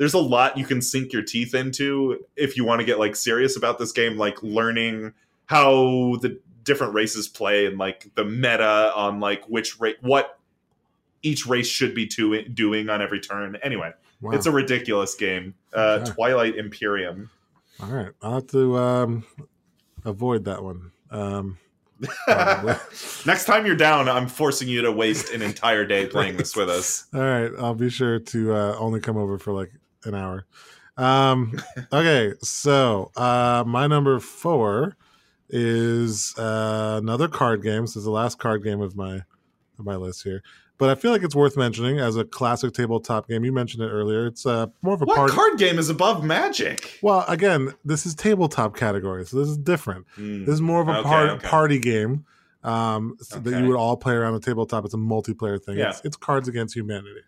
Speaker 1: there's a lot you can sink your teeth into if you want to get like serious about this game, like learning how the different races play and like the meta on like which rate what each race should be to- doing on every turn. Anyway, wow. it's a ridiculous game. Uh, okay. Twilight Imperium.
Speaker 2: All right, I'll have to um, avoid that one. Um,
Speaker 1: Next time you're down, I'm forcing you to waste an entire day playing this with us.
Speaker 2: All right, I'll be sure to uh, only come over for like an hour. Um, okay, so uh, my number four is uh, another card game. This is the last card game of my my list here. But I feel like it's worth mentioning as a classic tabletop game. You mentioned it earlier. It's uh, more of a
Speaker 1: what
Speaker 2: party.
Speaker 1: card game is above Magic?
Speaker 2: well, again, this is tabletop category, so this is different.
Speaker 1: Hmm.
Speaker 2: This is more of a
Speaker 1: Okay,
Speaker 2: par-
Speaker 1: okay.
Speaker 2: party game um, so that you would all play around the tabletop. It's a multiplayer thing.
Speaker 1: Yeah.
Speaker 2: It's, it's Cards Against Humanity.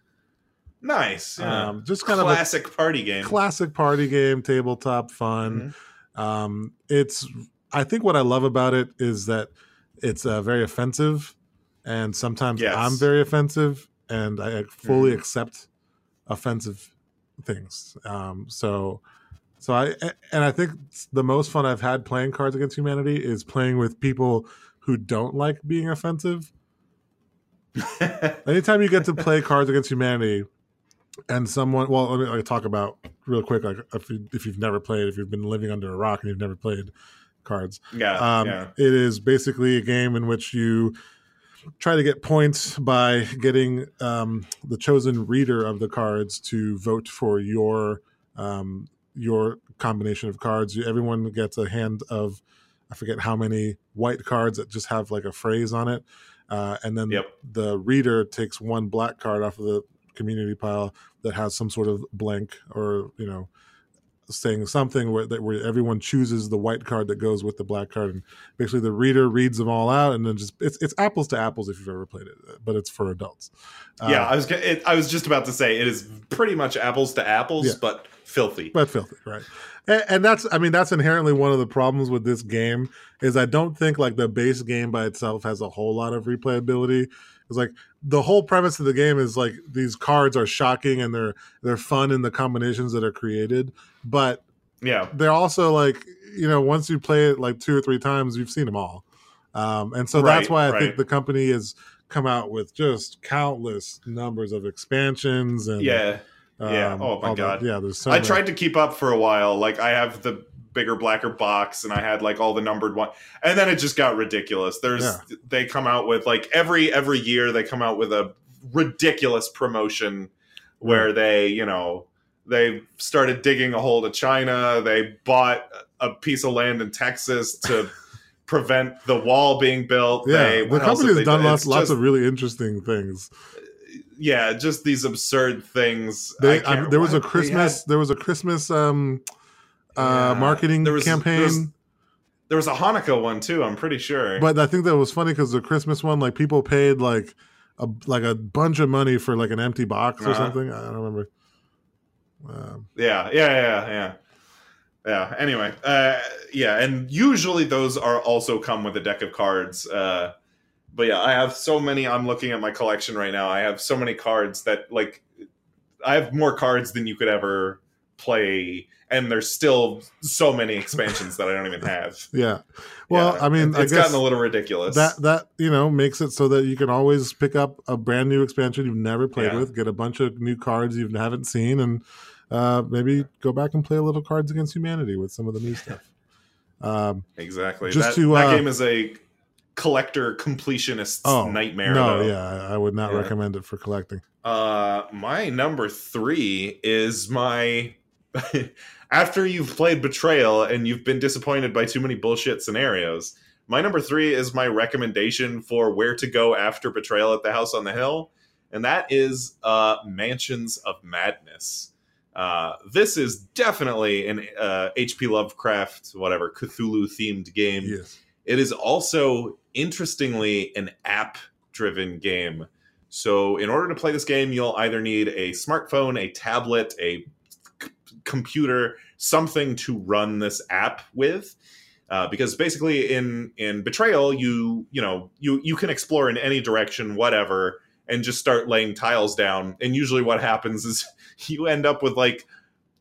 Speaker 1: Nice. Yeah.
Speaker 2: Um, just kind of
Speaker 1: classic party game.
Speaker 2: classic party game, tabletop fun.
Speaker 1: Mhm.
Speaker 2: Um, it's I think what I love about it is that it's uh, very offensive, and sometimes
Speaker 1: Yes.
Speaker 2: I'm very offensive, and I fully
Speaker 1: Mhm.
Speaker 2: accept offensive things. Um, so, so I and I think the most fun I've had playing Cards Against Humanity is playing with people who don't like being offensive. Anytime you get to play Cards Against Humanity, and someone, well, let me like, talk about real quick, like if, you, if you've never played, if you've been living under a rock and you've never played cards,
Speaker 1: yeah.
Speaker 2: um,
Speaker 1: yeah.
Speaker 2: it is basically a game in which you try to get points by getting um, the chosen reader of the cards to vote for your um, your combination of cards. You, everyone gets a hand of I forget how many white cards that just have like a phrase on it, uh, and then
Speaker 1: Yep.
Speaker 2: the reader takes one black card off of the community pile that has some sort of blank or you know saying something where that where everyone chooses the white card that goes with the black card and basically the reader reads them all out and then just it's it's apples to apples if you've ever played it but it's for adults Uh,
Speaker 1: yeah, I was it, I was just about to say it is pretty much apples to apples,
Speaker 2: Yeah.
Speaker 1: but filthy.
Speaker 2: but filthy right and, and that's i mean that's inherently one of the problems with this game is i don't think like the base game by itself has a whole lot of replayability it's like the whole premise of the game is like these cards are shocking and they're they're fun in the combinations that are created but
Speaker 1: yeah,
Speaker 2: they're also like you know once you play it like two or three times you've seen them all um, and so that's why i
Speaker 1: right.
Speaker 2: think the company has come out with just countless numbers of expansions and
Speaker 1: yeah. Yeah.
Speaker 2: um,
Speaker 1: Oh my God.
Speaker 2: yeah there's so
Speaker 1: I
Speaker 2: many.
Speaker 1: tried to keep up for a while. Like I have the bigger, blacker box, and I had like all the numbered one, and then it just got ridiculous. There's
Speaker 2: Yeah.
Speaker 1: they come out with like every every year they come out with a ridiculous promotion where they you know they started digging a hole to China. They bought a piece of land in Texas to prevent the wall being built.
Speaker 2: yeah
Speaker 1: they,
Speaker 2: the
Speaker 1: what
Speaker 2: company has done
Speaker 1: done?
Speaker 2: lots,
Speaker 1: It's
Speaker 2: lots
Speaker 1: just-
Speaker 2: of really interesting things
Speaker 1: yeah, just these absurd things.
Speaker 2: They,
Speaker 1: can't-
Speaker 2: I, there was a
Speaker 1: what? They
Speaker 2: christmas there was a christmas um uh marketing
Speaker 1: There was- there
Speaker 2: campaign
Speaker 1: was- There was a Hanukkah one too. I'm pretty sure.
Speaker 2: But I think that was funny because the Christmas one, like people paid like a like a bunch of money for like an empty box or
Speaker 1: Uh-huh.
Speaker 2: something. I don't remember. Um,
Speaker 1: yeah, yeah, yeah, yeah, yeah. Anyway, uh, yeah, and usually those are also come with a deck of cards. Uh, but yeah, I have so many. I'm looking at my collection right now. I have so many cards that like I have more cards than you could ever play, and there's still so many expansions that I don't even have.
Speaker 2: yeah. Well,
Speaker 1: Yeah,
Speaker 2: I mean,
Speaker 1: it-
Speaker 2: I
Speaker 1: it's
Speaker 2: guess
Speaker 1: gotten a little ridiculous.
Speaker 2: that that you know makes it so that you can always pick up a brand new expansion you've never played
Speaker 1: Yeah.
Speaker 2: with, get a bunch of new cards you haven't seen, and uh, maybe go back and play a little Cards Against Humanity with some of the new stuff. Um,
Speaker 1: exactly.
Speaker 2: just
Speaker 1: that,
Speaker 2: to,
Speaker 1: that
Speaker 2: uh,
Speaker 1: game is a collector completionist's
Speaker 2: oh
Speaker 1: nightmare.
Speaker 2: No,
Speaker 1: though.
Speaker 2: yeah, I I would not
Speaker 1: Yeah.
Speaker 2: recommend it for collecting.
Speaker 1: Uh, my number three is my. After you've played Betrayal and you've been disappointed by too many bullshit scenarios, my number three is my recommendation for where to go after Betrayal at the House on the Hill, and that is uh, Mansions of Madness. Uh, this is definitely an uh, H.P. Lovecraft, whatever, Cthulhu themed game.
Speaker 2: Yes.
Speaker 1: It is also, interestingly, an app driven game. So, in order to play this game, you'll either need a smartphone, a tablet, a computer, something to run this app with. Uh, because basically, in in Betrayal, you you know you you can explore in any direction, whatever, and just start laying tiles down. And usually, what happens is you end up with like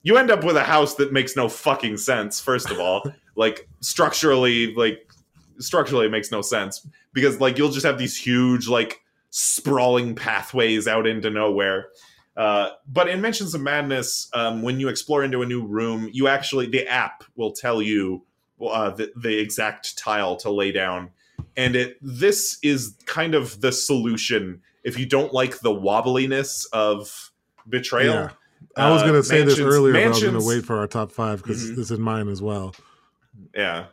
Speaker 1: you end up with a house that makes no fucking sense. First of all, like structurally, like structurally, it makes no sense because like you'll just have these huge like sprawling pathways out into nowhere. Uh, but in Mansions of Madness, um, when you explore into a new room, you actually the app will tell you uh, the, the exact tile to lay down, and it this is kind of the solution if you don't like the wobbliness of betrayal.
Speaker 2: Yeah. I was
Speaker 1: Uh,
Speaker 2: going to say this
Speaker 1: Mansions-
Speaker 2: earlier, but I was going to wait for our top five because
Speaker 1: Mhm.
Speaker 2: this is mine as well.
Speaker 1: Yeah.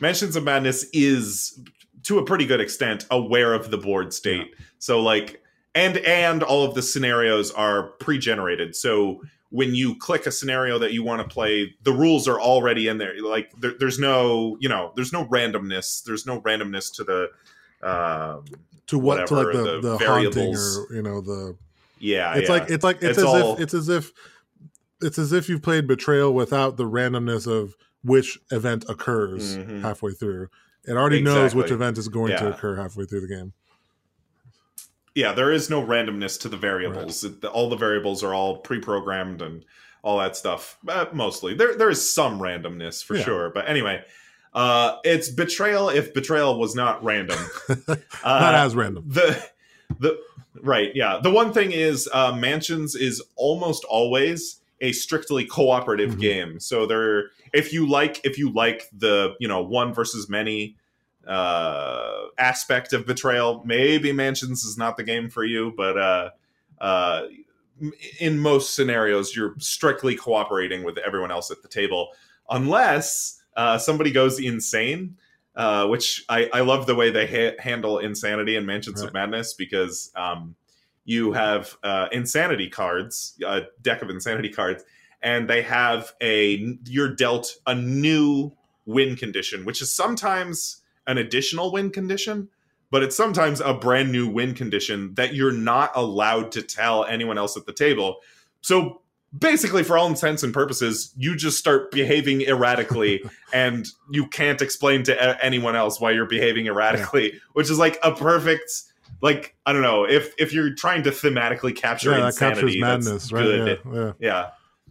Speaker 1: Mansions of Madness is to a pretty good extent aware of the board state. Yeah. So like and and all of the scenarios are pre-generated. So when you click a scenario that you want to play, the rules are already in there. Like there, there's no, you know, there's no randomness. There's no randomness to the um,
Speaker 2: to what whatever, to like the, the, the variables or you know the
Speaker 1: yeah.
Speaker 2: It's
Speaker 1: yeah.
Speaker 2: like it's like it's, it's as all... if it's as if it's as if you've played Betrayal without the randomness of which event occurs mm-hmm. halfway through. It already exactly. knows which event is going yeah. to occur halfway through the game.
Speaker 1: Yeah, there is no randomness to the variables. Right. all the variables are all pre-programmed and all that stuff. Uh, mostly, there there is some randomness for yeah. sure. But anyway, uh, it's betrayal. If betrayal was not random,
Speaker 2: not uh, as random.
Speaker 1: The the right, yeah. The one thing is, uh, Mansions is almost always a strictly cooperative mm-hmm. game. So there, if you like, if you like the you know one versus many uh, aspect of betrayal, maybe Mansions is not the game for you. But uh, uh, in most scenarios, you're strictly cooperating with everyone else at the table, unless uh, somebody goes insane. Uh, which I, I love the way they ha- handle insanity in Mansions right. of Madness because um, you have uh, insanity cards, a deck of insanity cards, and they have a you're dealt a new win condition, which is sometimes an additional win condition, but it's sometimes a brand new win condition that you're not allowed to tell anyone else at the table. So basically, for all intents and purposes, you just start behaving erratically, and you can't explain to anyone else why you're behaving erratically, yeah. which is like a perfect like I don't know if if you're trying to thematically capture yeah, insanity, that captures madness, right? Good. Yeah, yeah. yeah,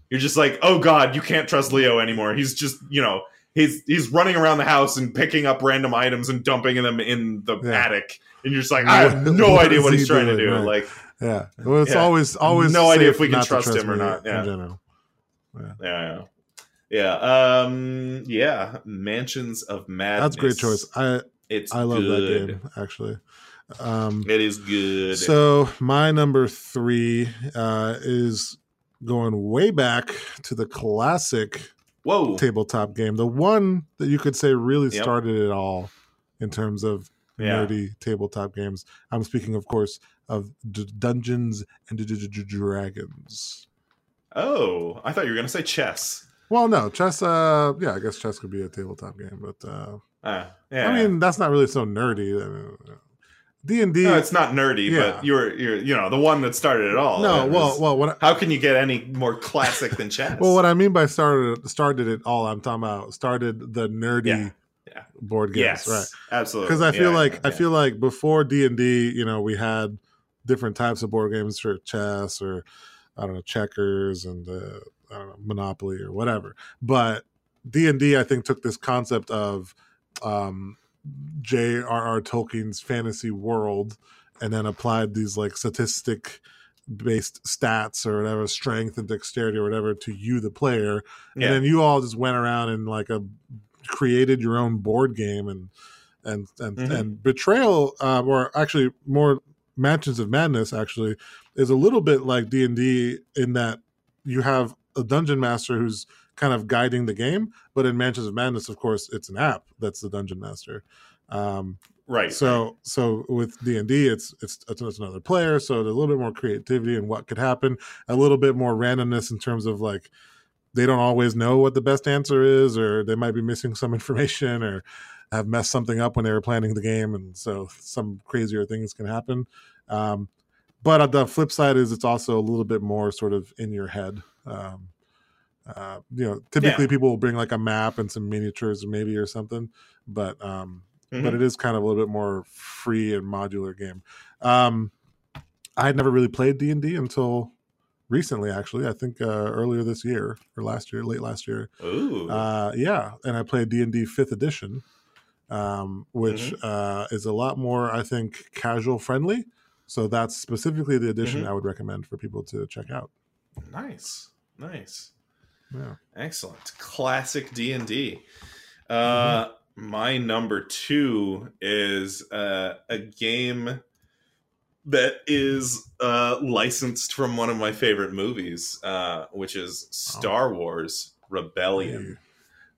Speaker 1: you're just like, oh god, you can't trust Leo anymore. He's just you know he's he's running around the house and picking up random items and dumping them in the yeah. attic, and you're just like, I have no what idea what he's trying doing, to do. Right. Like,
Speaker 2: yeah, well, it's yeah. always always
Speaker 1: no idea if we can trust, trust him or not.
Speaker 2: Yeah. In general,
Speaker 1: yeah. yeah. Yeah, um, yeah, Mansions of Madness.
Speaker 2: That's a great choice. I it's I love good. that game actually.
Speaker 1: Um, it is good.
Speaker 2: So my number three uh, is going way back to the classic
Speaker 1: Whoa
Speaker 2: tabletop game, the one that you could say really yep. started it all in terms of yeah. nerdy tabletop games. I'm speaking, of course, of D- Dungeons and D- D- Dragons.
Speaker 1: Oh, I thought you were going to say chess.
Speaker 2: Well, no, chess. Uh, yeah, I guess chess could be a tabletop game, but uh,
Speaker 1: uh yeah.
Speaker 2: I mean that's not really so nerdy. D and D.
Speaker 1: No, it's not nerdy, yeah. but you're you're you know the one that started it all.
Speaker 2: No, well, well, what?
Speaker 1: I, how can you get any more classic than chess?
Speaker 2: well, what I mean by started started it all, I'm talking about started the nerdy.
Speaker 1: Yeah. Yeah.
Speaker 2: board games yes, right
Speaker 1: absolutely
Speaker 2: because i feel yeah, like yeah. i feel like before d&d you know we had different types of board games for chess or i don't know checkers and uh, I don't know, monopoly or whatever but d&d i think took this concept of um, J.R.R. Tolkien's fantasy world and then applied these like statistic based stats or whatever, strength and dexterity or whatever to you, the player. Yeah. And then you all just went around and like a created your own board game and and and, mm-hmm. and betrayal um, or actually more mansions of madness actually is a little bit like d&d in that you have a dungeon master who's kind of guiding the game. But in Mansions of Madness, of course, it's an app that's the Dungeon Master. Um,
Speaker 1: right.
Speaker 2: So so with D and D, it's it's it's another player. So there's a little bit more creativity and what could happen. A little bit more randomness in terms of like they don't always know what the best answer is, or they might be missing some information, or have messed something up when they were planning the game, and so some crazier things can happen. Um, but the flip side is it's also a little bit more sort of in your head. Um, uh, you know, typically yeah. people will bring like a map and some miniatures maybe or something, but um, mm-hmm. but it is kind of a little bit more free and modular game. Um, I had never really played D and D until recently, actually. I think uh, earlier this year or last year, late last year.
Speaker 1: Ooh,
Speaker 2: uh, yeah, and I played D and D Fifth Edition, um, which mm-hmm. uh, is a lot more, I think, casual friendly. So that's specifically the edition mm-hmm. I would recommend for people to check out.
Speaker 1: Nice, nice.
Speaker 2: Yeah.
Speaker 1: Excellent. Classic D and D. Uh, mm-hmm. My number two is uh, a game that is uh, licensed from one of my favorite movies, uh, which is Star oh. Wars Rebellion.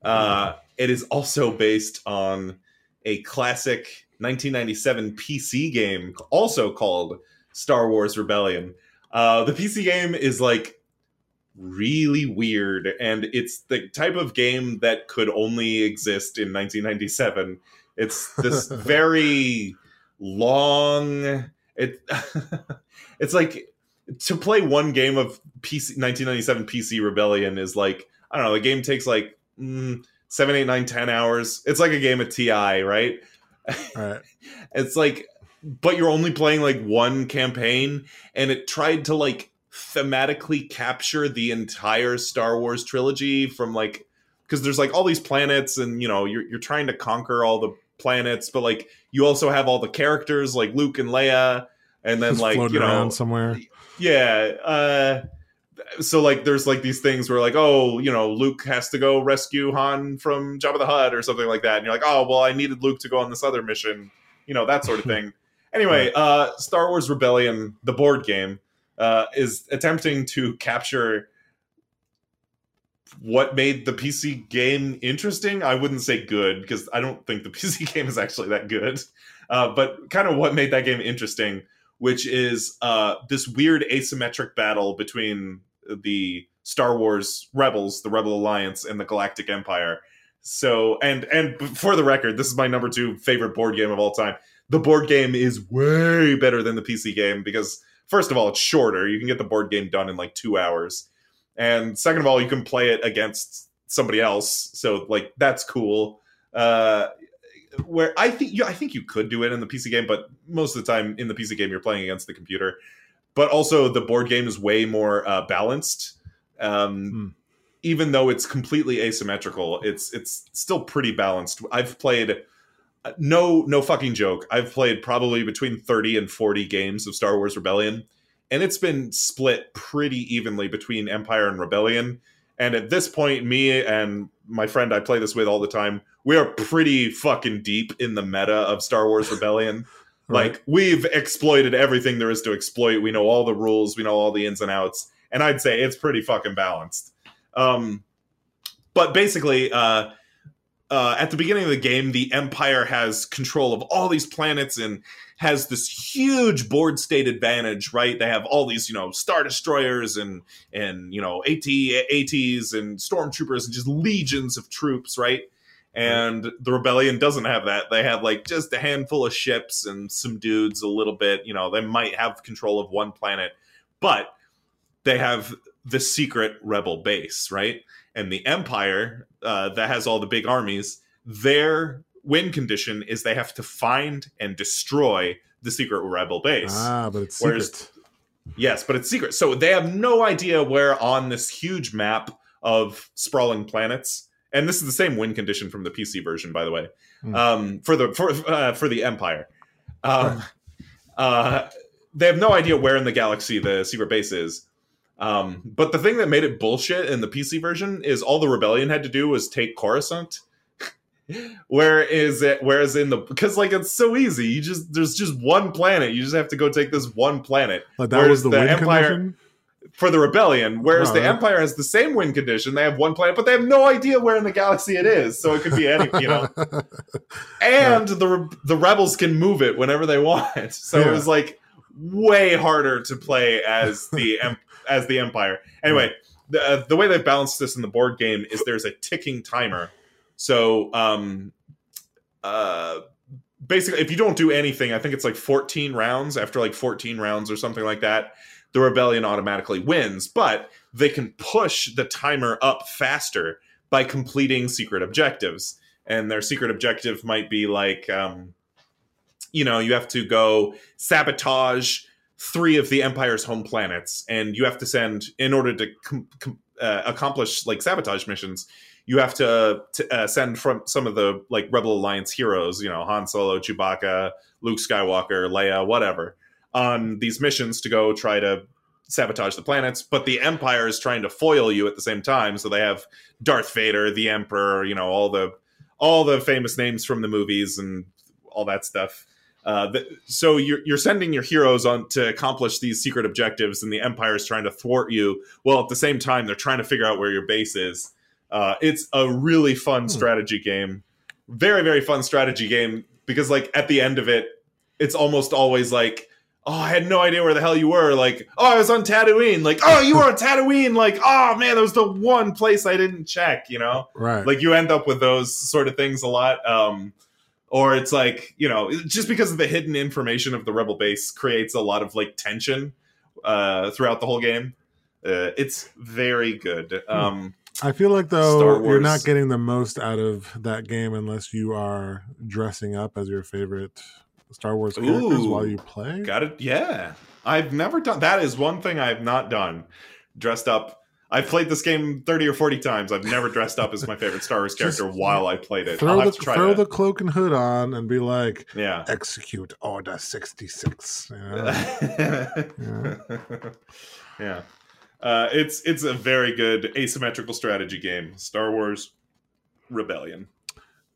Speaker 1: Uh, it is also based on a classic 1997 PC game, also called Star Wars Rebellion. Uh, the PC game is like really weird, and it's the type of game that could only exist in 1997. It's this very long. It it's like to play one game of PC 1997 PC Rebellion is like I don't know. The game takes like mm, seven, eight, nine, ten hours. It's like a game of TI, right?
Speaker 2: Right.
Speaker 1: it's like, but you're only playing like one campaign, and it tried to like thematically capture the entire Star Wars trilogy from like because there's like all these planets, and you know you're you're trying to conquer all the planets, but like you also have all the characters like Luke and Leia, and then
Speaker 2: Just
Speaker 1: like you know
Speaker 2: somewhere.
Speaker 1: yeah uh so like there's like these things where like oh you know luke has to go rescue han from jabba the hutt or something like that and you're like oh well i needed luke to go on this other mission you know that sort of thing anyway uh star wars rebellion the board game uh is attempting to capture what made the pc game interesting i wouldn't say good because i don't think the pc game is actually that good uh, but kind of what made that game interesting which is uh, this weird asymmetric battle between the Star Wars rebels, the Rebel Alliance, and the Galactic Empire. So, and and for the record, this is my number two favorite board game of all time. The board game is way better than the PC game because, first of all, it's shorter. You can get the board game done in like two hours, and second of all, you can play it against somebody else. So, like, that's cool. Uh, where I think you, I think you could do it in the PC game, but most of the time in the PC game you're playing against the computer. But also the board game is way more uh, balanced. Um,
Speaker 2: Hmm.
Speaker 1: Even though it's completely asymmetrical, it's it's still pretty balanced. I've played no no fucking joke. I've played probably between thirty and forty games of Star Wars Rebellion, and it's been split pretty evenly between Empire and Rebellion. And at this point, me and my friend I play this with all the time, we are pretty fucking deep in the meta of Star Wars Rebellion.
Speaker 2: Right.
Speaker 1: Like we've exploited everything there is to exploit. We know all the rules, we know all the ins and outs, and I'd say it's pretty fucking balanced. Um, but basically, uh, uh, at the beginning of the game, the Empire has control of all these planets and has this huge board state advantage, right? They have all these, you know, star destroyers and and you know AT ATs and stormtroopers and just legions of troops, right? And the rebellion doesn't have that. They have like just a handful of ships and some dudes, a little bit. You know, they might have control of one planet, but they have the secret rebel base, right? And the Empire uh, that has all the big armies, their win condition is they have to find and destroy the secret rebel base.
Speaker 2: Ah, but it's
Speaker 1: Whereas-
Speaker 2: secret.
Speaker 1: Yes, but it's secret. So they have no idea where on this huge map of sprawling planets. And this is the same win condition from the PC version, by the way,
Speaker 2: Hmm.
Speaker 1: um, for the for uh, for the Empire. Um, uh, they have no idea where in the galaxy the secret base is. Um, but the thing that made it bullshit in the PC version is all the rebellion had to do was take Coruscant. Where is it? Whereas in the because like it's so easy, you just there's just one planet. You just have to go take this one planet
Speaker 2: Like, that
Speaker 1: whereas
Speaker 2: was the,
Speaker 1: the Empire-
Speaker 2: condition.
Speaker 1: for the rebellion. Whereas the
Speaker 2: yeah.
Speaker 1: Empire has the same win condition. They have one planet, but they have no idea where in the galaxy it is. So it could be any, you know. And the re- the rebels can move it whenever they want. So it was like way harder to play as the as the Empire. Anyway, the uh, the way they balance this in the board game is there's a ticking timer. So um uh basically if you don't do anything, I think it's like 14 rounds after like 14 rounds or something like that, the rebellion automatically wins, but they can push the timer up faster by completing secret objectives. And their secret objective might be like um you know, you have to go sabotage three of the empire's home planets and you have to send in order to com- com- uh, accomplish like sabotage missions you have to, to uh, send from some of the like rebel alliance heroes you know han solo chewbacca luke skywalker leia whatever on these missions to go try to sabotage the planets but the empire is trying to foil you at the same time so they have darth vader the emperor you know all the all the famous names from the movies and all that stuff uh, th- so you're, you're sending your heroes on to accomplish these secret objectives, and the Empire is trying to thwart you. Well, at the same time, they're trying to figure out where your base is. Uh, it's a really fun
Speaker 2: Hmm.
Speaker 1: strategy game, very very fun strategy game. because like at the end of it, it's almost always like, oh, I had no idea where the hell you were. Like, oh, I was on Tatooine. Like, oh, you were on Tatooine. Like, oh man, that was the one place I didn't check. You know,
Speaker 2: right.
Speaker 1: like you end up with those sort of things a lot. Um, or it's like you know, just because of the hidden information of the rebel base creates a lot of like tension uh, throughout the whole game. Uh, it's very good. Um,
Speaker 2: I feel like though
Speaker 1: Star
Speaker 2: you're not getting the most out of that game unless you are dressing up as your favorite Star Wars characters
Speaker 1: Ooh.
Speaker 2: while you play.
Speaker 1: Got it? Yeah. I've never done that. Is one thing I've not done. Dressed up. I've played this game thirty or forty times. I've never dressed up as my favorite Star Wars
Speaker 2: Just
Speaker 1: character while I played it. I'll
Speaker 2: throw
Speaker 1: have
Speaker 2: the
Speaker 1: to try
Speaker 2: throw
Speaker 1: that.
Speaker 2: the cloak and hood on and be like,
Speaker 1: yeah.
Speaker 2: execute order sixty six.
Speaker 1: yeah. Uh, it's it's a very good asymmetrical strategy game. Star Wars Rebellion.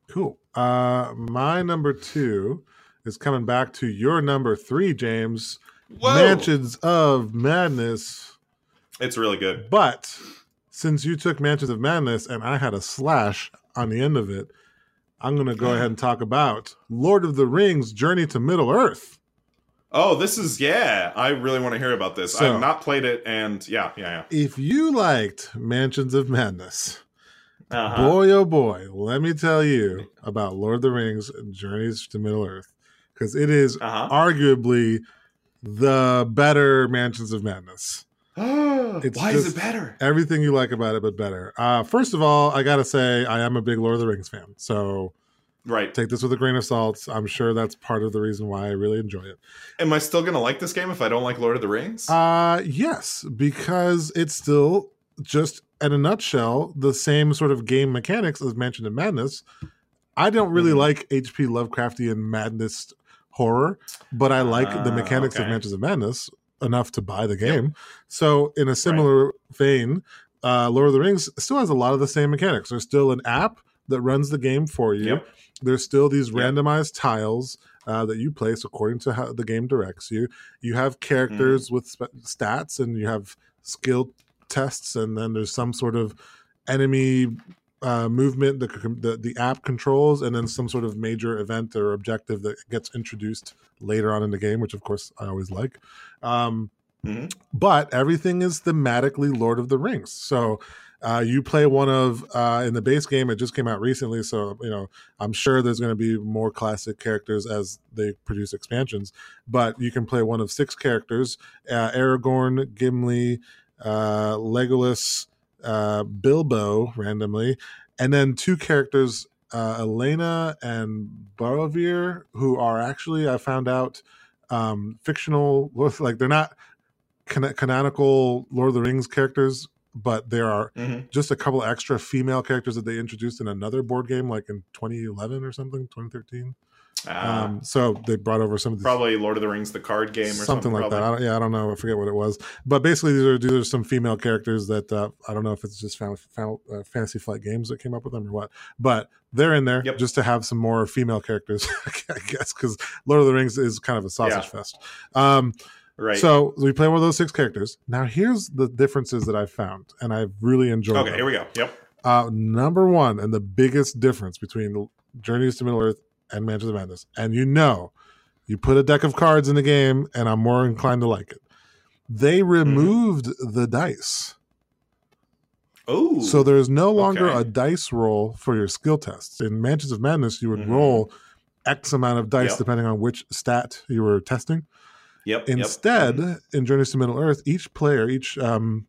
Speaker 2: Cool. Uh, my number two is coming back to your number three, James.
Speaker 1: Whoa!
Speaker 2: Mansions of Madness.
Speaker 1: It's really good.
Speaker 2: But since you took Mansions of Madness and I had a slash on the end of it, I'm going to go ahead and talk about Lord of the Rings Journey to Middle Earth.
Speaker 1: Oh, this is yeah. I really want to hear about this.
Speaker 2: So-
Speaker 1: I've not played it, and yeah, yeah,
Speaker 2: If you liked Mansions of Madness.
Speaker 1: Uh-huh.
Speaker 2: boy oh boy, let me tell you about Lord of the Rings Journeys to Middle Earth because it is
Speaker 1: Uh
Speaker 2: arguably the better Mansions of Madness. It's
Speaker 1: Why is it better?
Speaker 2: Everything you like about it, but better. Uh, first of all, I gotta say I am a big Lord of the Rings fan, so
Speaker 1: Right.
Speaker 2: take this with a grain of salt. I'm sure that's part of the reason why I really enjoy it.
Speaker 1: Am I still gonna like this game if I don't like Lord of the Rings?
Speaker 2: Uh yes, because it's still just in a nutshell the same sort of game mechanics as Mansion of Madness. I don't really
Speaker 1: Mhm.
Speaker 2: like HP Lovecraftian madness horror, but I like the
Speaker 1: Ah,
Speaker 2: mechanics of. Mansions of Madness enough to buy the game. So in a similar vein, uh, Lord of the Rings still has a lot of the same mechanics. There's still an app that runs the game for you.
Speaker 1: Yep.
Speaker 2: There's still these
Speaker 1: Yep.
Speaker 2: randomized tiles uh, that you place according to how the game directs you. You have characters
Speaker 1: Mm-hmm.
Speaker 2: with sp- stats, and you have skill tests, and then there's some sort of enemy uh, movement c- the, the app controls, and then some sort of major event or objective that gets introduced later on in the game, which of course I always like. Um,
Speaker 1: Mhm.
Speaker 2: But everything is thematically Lord of the Rings. So uh, you play one of uh, in the base game. It just came out recently, so you know I'm sure there's going to be more classic characters as they produce expansions. But you can play one of six characters: uh, Aragorn, Gimli, uh, Legolas, uh, Bilbo, randomly, and then two characters, uh, Elena and Beravor, who are actually I found out um, fictional. Like they're not can- canonical Lord of the Rings characters, but there are
Speaker 1: Mhm.
Speaker 2: just a couple extra female characters that they introduced in another board game, like in 2011 or something, 2013.
Speaker 1: Ah,
Speaker 2: um, so they brought over some of these
Speaker 1: probably Lord of the Rings, the card game, or
Speaker 2: something,
Speaker 1: something,
Speaker 2: like that. I don't, yeah, I don't know. I forget what it was, but basically these are these are some female characters that uh, I don't know if it's just uh, Fantasy Flight Games that came up with them or what, but they're in there
Speaker 1: Yep.
Speaker 2: just to have some more female characters, I guess, because Lord of the Rings is kind of a sausage
Speaker 1: Yeah.
Speaker 2: fest. Um,
Speaker 1: Right.
Speaker 2: so we play one of those six characters. Now here's the differences that I've found, and I've really enjoyed.
Speaker 1: okay,
Speaker 2: them.
Speaker 1: here we go. Yep.
Speaker 2: Uh, number one, and the biggest difference between Journeys to Middle Earth and Mansions of Madness, and you know, you put a deck of cards in the game, and I'm more inclined to like it. They
Speaker 1: Mm-hmm.
Speaker 2: removed the dice,
Speaker 1: Oh,
Speaker 2: so there's no longer
Speaker 1: okay.
Speaker 2: a dice roll for your skill tests. In Mansions of Madness, you would
Speaker 1: Mhm.
Speaker 2: roll X amount of dice
Speaker 1: Yep.
Speaker 2: depending on which stat you were testing.
Speaker 1: yep. yep.
Speaker 2: Instead,
Speaker 1: Mhm.
Speaker 2: in Journeys to Middle Earth, each player, each um,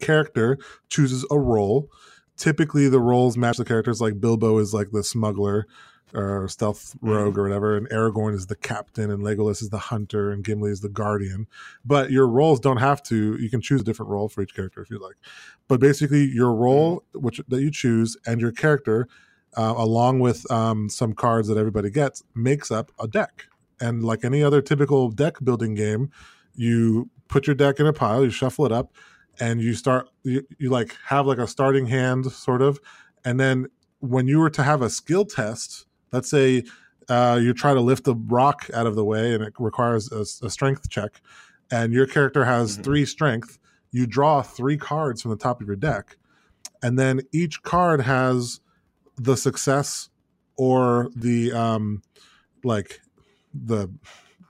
Speaker 2: character chooses a role. Typically, the roles match the characters. Like Bilbo is like the smuggler or stealth rogue or whatever, and Aragorn is the captain, and Legolas is the hunter, and Gimli is the guardian. But your roles don't have to. You can choose a different role for each character if you like. But basically, your role, which that you choose, and your character, uh, along with um, some cards that everybody gets, makes up a deck. And like any other typical deck building game, you put your deck in a pile, you shuffle it up, and you start you, you like have like a starting hand sort of, and then when you were to have a skill test, let's say uh, you try to lift the rock out of the way and it requires a, a strength check, and your character has
Speaker 1: Mhm.
Speaker 2: three strength, you draw three cards from the top of your deck, and then each card has the success or the um, like the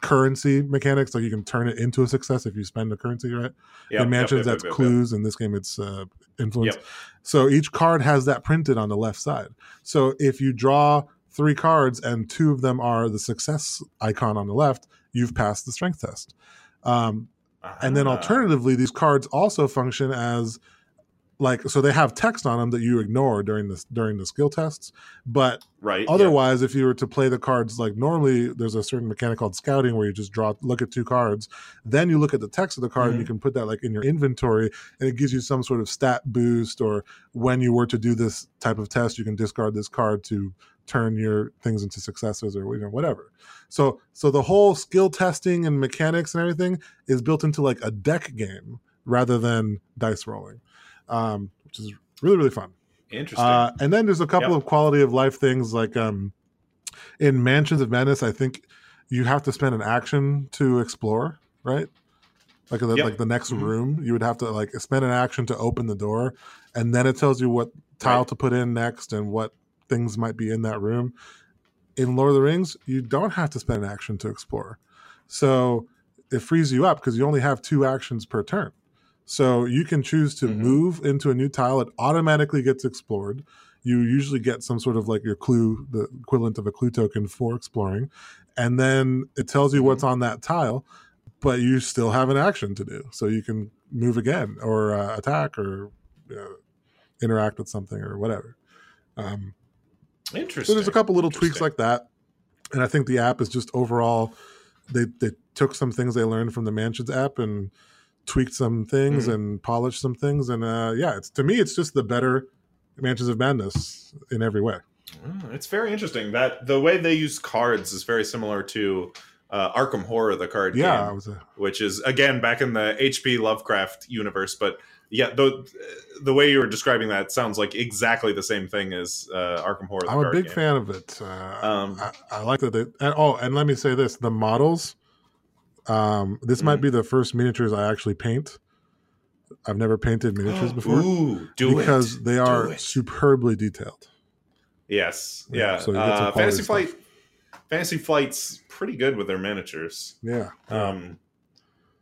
Speaker 2: currency mechanics, like you can turn it into a success if you spend a currency, right?
Speaker 1: Yep,
Speaker 2: in mansions,
Speaker 1: yep, yep,
Speaker 2: that's clues. In this game, it's uh, influence. So each card has that printed on the left side. So if you draw three cards and two of them are the success icon on the left, you've passed the strength test. Um, and then
Speaker 1: Ah,
Speaker 2: alternatively, these cards also function as like so they have text on them that you ignore during this during the skill tests but
Speaker 1: right. yeah.
Speaker 2: otherwise if you were to play the cards like normally there's a certain mechanic called scouting where you just draw look at two cards then you look at the text of the card and you
Speaker 1: Mhm.
Speaker 2: can put that like in your inventory and it gives you some sort of stat boost or when you were to do this type of test you can discard this card to turn your things into successes or you know whatever so so the whole skill testing and mechanics and everything is built into like a deck game rather than dice rolling um, which is really really fun
Speaker 1: Interesting.
Speaker 2: uh, and then there's a couple
Speaker 1: Yep.
Speaker 2: of quality of life things like um, in Mansions of Madness, I think you have to spend an action to explore, right? Like the,
Speaker 1: Yep.
Speaker 2: like the next
Speaker 1: Mhm.
Speaker 2: room, you would have to like spend an action to open the door, and then it tells you what tile
Speaker 1: Right.
Speaker 2: to put in next and what things might be in that room. In Lord of the Rings, you don't have to spend an action to explore, so it frees you up because you only have two actions per turn. So you can choose to
Speaker 1: Mhm.
Speaker 2: move into a new tile. It automatically gets explored. You usually get some sort of like your clue, the equivalent of a clue token for exploring. And then it tells you what's on that tile, but you still have an action to do. So you can move again or uh, attack or uh, interact with something or whatever. Um,
Speaker 1: Interesting.
Speaker 2: so there's a couple little tweaks like that. And I think the app is just overall, they, they took some things they learned from the Mansions app and tweaked some things
Speaker 1: Mhm.
Speaker 2: and polished some things. And uh, yeah, it's to me, it's just the better Mansions of Madness in every way.
Speaker 1: Mm, It's very interesting that the way they use cards is very similar to uh, Arkham Horror, the card
Speaker 2: Yeah,
Speaker 1: game,
Speaker 2: was a,
Speaker 1: which is again back in the HP Lovecraft universe. But yeah, the the way you were describing that sounds like exactly the same thing as uh, Arkham Horror.
Speaker 2: I'm a big
Speaker 1: game.
Speaker 2: fan of it. Uh,
Speaker 1: Um,
Speaker 2: I, I like that. They, and, oh, and let me say this: the models. Um, this might
Speaker 1: Mhm.
Speaker 2: be the first miniatures I actually paint. I've never painted miniatures before
Speaker 1: Ooh, do it.
Speaker 2: because
Speaker 1: it.
Speaker 2: they are superbly detailed.
Speaker 1: Yes,
Speaker 2: Yeah,
Speaker 1: yeah.
Speaker 2: so
Speaker 1: uh, Fantasy
Speaker 2: stuff.
Speaker 1: Flight, Fantasy Flight's pretty good with their miniatures.
Speaker 2: Yeah.
Speaker 1: Um,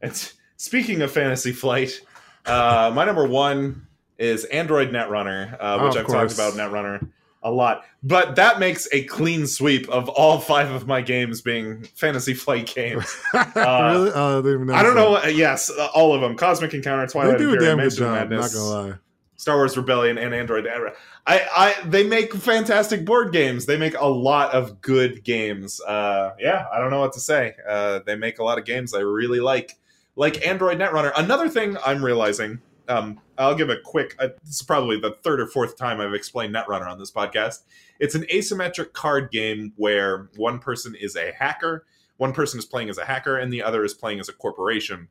Speaker 1: and speaking of Fantasy Flight, uh, my number one is Android Netrunner, uh,
Speaker 2: Oh,
Speaker 1: which
Speaker 2: of
Speaker 1: I've talked about Netrunner a lot. But that makes a clean sweep of all five of my games being Fantasy Flight games.
Speaker 2: really? Uh, they even
Speaker 1: I don't know. what- Yes, uh, all of them: Cosmic Encounter,
Speaker 2: that. They
Speaker 1: Twilight
Speaker 2: do a
Speaker 1: Imperium,
Speaker 2: damn good job. Not gonna lie.
Speaker 1: Star Wars Rebellion, and Android. Netrunner. I, I, they make fantastic board games. They make a lot of good games. Uh, yeah, I don't know what to say. Uh, they make a lot of games I really like, like Android Netrunner. Another thing I'm realizing. Um, I'll give a quick. Uh, this is probably the third or fourth time I've explained Netrunner on this podcast. It's an asymmetric card game where one person is a hacker, one person is playing as a hacker, and the other is playing as a corporation.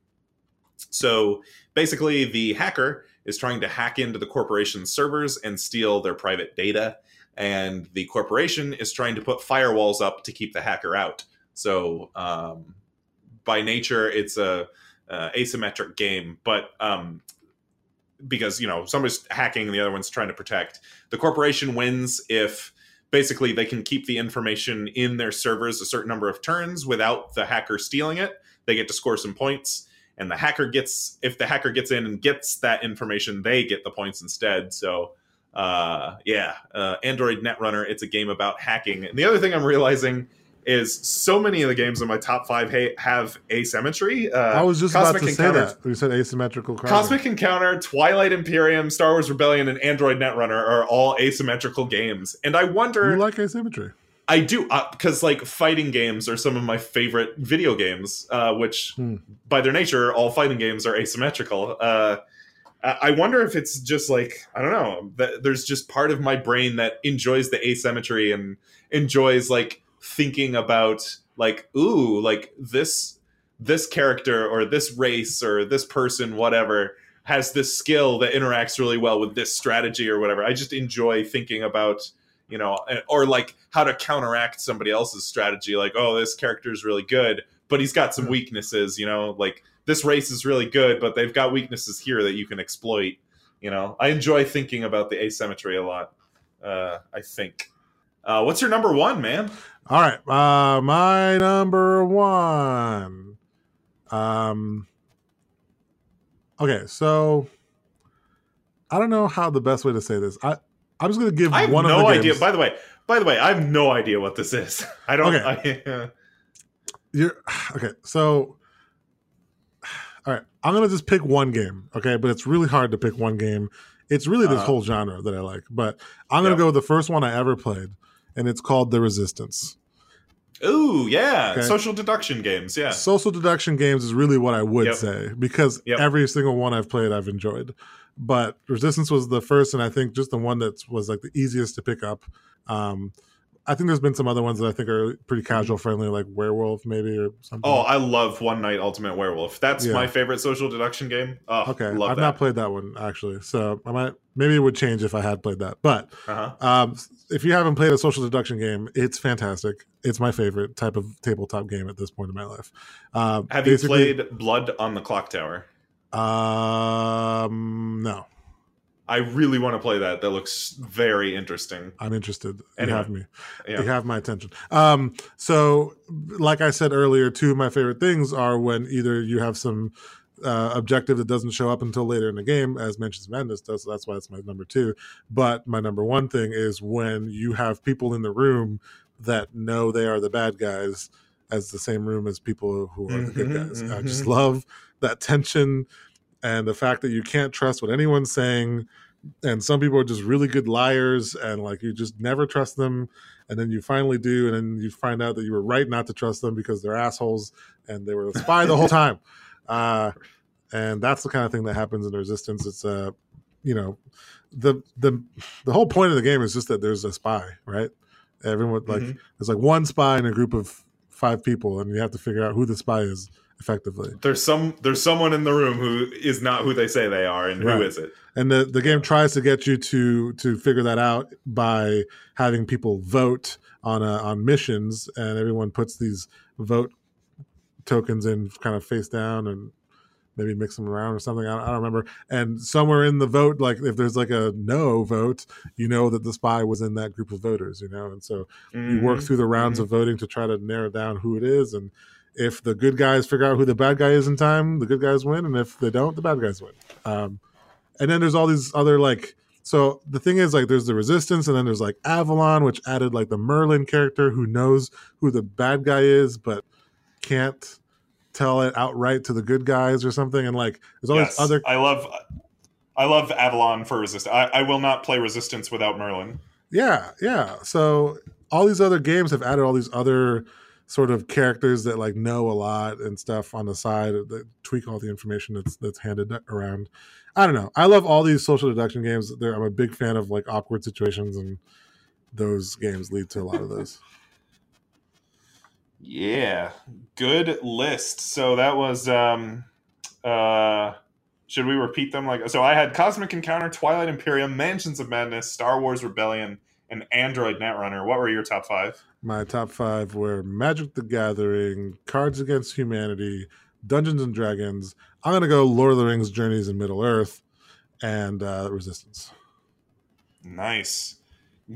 Speaker 1: So basically, the hacker is trying to hack into the corporation's servers and steal their private data, and the corporation is trying to put firewalls up to keep the hacker out. So um, by nature, it's a uh, asymmetric game, but um, because you know somebody's hacking and the other one's trying to protect, the corporation wins if basically they can keep the information in their servers a certain number of turns without the hacker stealing it. They get to score some points and the hacker gets if the hacker gets in and gets that information they get the points instead. So uh yeah uh android netrunner it's a game about hacking. And the other thing i'm realizing is so many of the games in my top five ha- have asymmetry uh
Speaker 2: I was just
Speaker 1: Cosmic
Speaker 2: about to
Speaker 1: Encounter-
Speaker 2: say that. You said asymmetrical cards.
Speaker 1: Cosmic Encounter, Twilight Imperium, Star Wars Rebellion, and Android Netrunner are all asymmetrical games, and I wonder.
Speaker 2: You like asymmetry?
Speaker 1: I do because like fighting games are some of my favorite video games, uh, which
Speaker 2: Hmm.
Speaker 1: by their nature, all fighting games are asymmetrical. Uh, I I wonder if it's just like I don't know. That there's just part of my brain that enjoys the asymmetry and enjoys like thinking about like ooh like this this character or this race or this person whatever has this skill that interacts really well with this strategy or whatever. I just enjoy thinking about you know, or like how to counteract somebody else's strategy. Like, oh, this character is really good, but he's got some weaknesses. You know, like this race is really good, but they've got weaknesses here that you can exploit. You know, I enjoy thinking about the asymmetry a lot. Uh, I think. Uh, what's your number one, man?
Speaker 2: All right, uh, my number one. Um. Okay, so I don't know how the best way to say this. I I'm just gonna give
Speaker 1: I have
Speaker 2: one
Speaker 1: no idea.
Speaker 2: games.
Speaker 1: By the way, by the way, I have no idea what this is. I don't.
Speaker 2: Okay.
Speaker 1: I, uh,
Speaker 2: You're okay. So, all right, I'm gonna just pick one game. Okay, but it's really hard to pick one game. It's really this
Speaker 1: Uh-huh.
Speaker 2: whole genre that I like. But I'm gonna go with the first one I ever played, and it's called The Resistance.
Speaker 1: ooh, yeah,
Speaker 2: Okay.
Speaker 1: social deduction games. Yeah,
Speaker 2: Social deduction games is really what I would
Speaker 1: Yep.
Speaker 2: say because
Speaker 1: Yep.
Speaker 2: every single one I've played I've enjoyed. But Resistance was the first, and I think just the one that was like the easiest to pick up. Um, I think there's been some other ones that I think are pretty casual friendly, like Werewolf maybe or something.
Speaker 1: Oh, I love One Night Ultimate Werewolf. That's
Speaker 2: Yeah.
Speaker 1: my favorite social deduction game. Oh,
Speaker 2: Okay,
Speaker 1: love
Speaker 2: I've
Speaker 1: that.
Speaker 2: not played that one actually, so I might maybe it would change if I had played that. But
Speaker 1: uh-huh.
Speaker 2: um, if you haven't played a social deduction game, it's fantastic. It's my favorite type of tabletop game at this point in my life. Um,
Speaker 1: Have you played Blood on the Clock Tower?
Speaker 2: Um, no,
Speaker 1: I really want to play that. That looks very interesting.
Speaker 2: I'm interested. You
Speaker 1: Anyway,
Speaker 2: have me.
Speaker 1: Yeah.
Speaker 2: You have my attention. Um, so, like I said earlier, two of my favorite things are when either you have some uh, objective that doesn't show up until later in the game, as Mansions Madness does. So that's why it's my number two. But my number one thing is when you have people in the room that know they are the bad guys as the same room as people who are the good
Speaker 1: Mhm,
Speaker 2: guys. I
Speaker 1: mhm.
Speaker 2: just love that tension and the fact that you can't trust what anyone's saying and some people are just really good liars and like you just never trust them and then you finally do and then you find out that you were right not to trust them because they're assholes and they were a spy the whole time. Uh, and that's the kind of thing that happens in resistance. It's uh you know the the the whole point of the game is just that there's a spy right? Everyone like
Speaker 1: Mhm.
Speaker 2: there's like one spy in a group of five people and you have to figure out who the spy is effectively
Speaker 1: There's some there's someone in the room who is not who they say they are, and
Speaker 2: Right.
Speaker 1: who is it?
Speaker 2: and the, the game tries to get you to to figure that out by having people vote on a, on missions and everyone puts these vote tokens in kind of face down and maybe mix them around or something I don't, I don't remember and somewhere in the vote like if there's like a no vote you know that the spy was in that group of voters you know and so you work
Speaker 1: Mhm.
Speaker 2: through the rounds of voting to try to narrow down who it is and if the good guys figure out who the bad guy is in time the good guys win and if they don't the bad guys win um, and then there's all these other like so the thing is like there's the resistance and then there's like avalon which added like the merlin character who knows who the bad guy is but can't tell it outright to the good guys or something and like there's all
Speaker 1: Yes,
Speaker 2: these other
Speaker 1: I love I love Avalon for Resistance. I, I will not play Resistance without Merlin.
Speaker 2: Yeah, yeah. So all these other games have added all these other sort of characters that like know a lot and stuff on the side that tweak all the information that's that's handed around. I don't know. I love all these social deduction games. They're, I'm a big fan of like awkward situations, and those games lead to a lot of those.
Speaker 1: Yeah, good list. So that was. um uh Should we repeat them? Like, so I had Cosmic Encounter, Twilight Imperium, Mansions of Madness, Star Wars Rebellion, and Android Netrunner. What were your top five?
Speaker 2: My top five were Magic the Gathering, Cards Against Humanity, Dungeons and Dragons. I'm gonna go Lord of the Rings: Journeys in Middle Earth, and uh, Resistance
Speaker 1: Nice,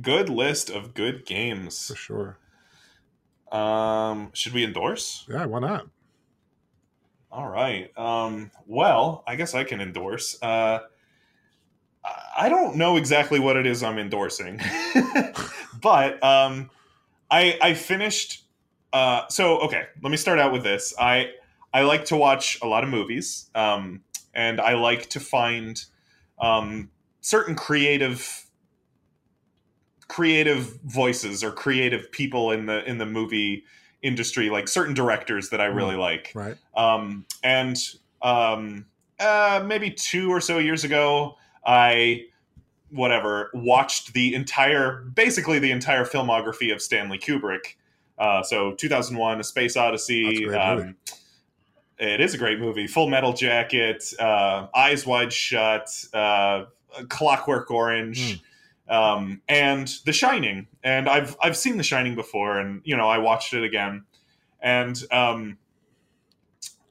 Speaker 1: good list of good games.
Speaker 2: for sure.
Speaker 1: Um, should we endorse?
Speaker 2: Yeah, why not?
Speaker 1: All right. Um, well, I guess I can endorse. Uh, I- I don't know exactly what it is I'm endorsing, but um, I I finished. Uh, so okay, let me start out with this. I I like to watch a lot of movies, um, and I like to find um, certain creative creative voices or creative people in the in the movie industry, like certain directors that I really like.
Speaker 2: Right.
Speaker 1: Um, and um, uh, maybe two or so years ago, I whatever watched the entire, basically the entire filmography of Stanley Kubrick. Uh, so 2001: A Space Odyssey. Um, it is a great movie. Full Metal Jacket, uh, Eyes Wide Shut, uh, Clockwork Orange. Um, and The Shining, and I've I've seen The Shining before, and you know I watched it again, and um,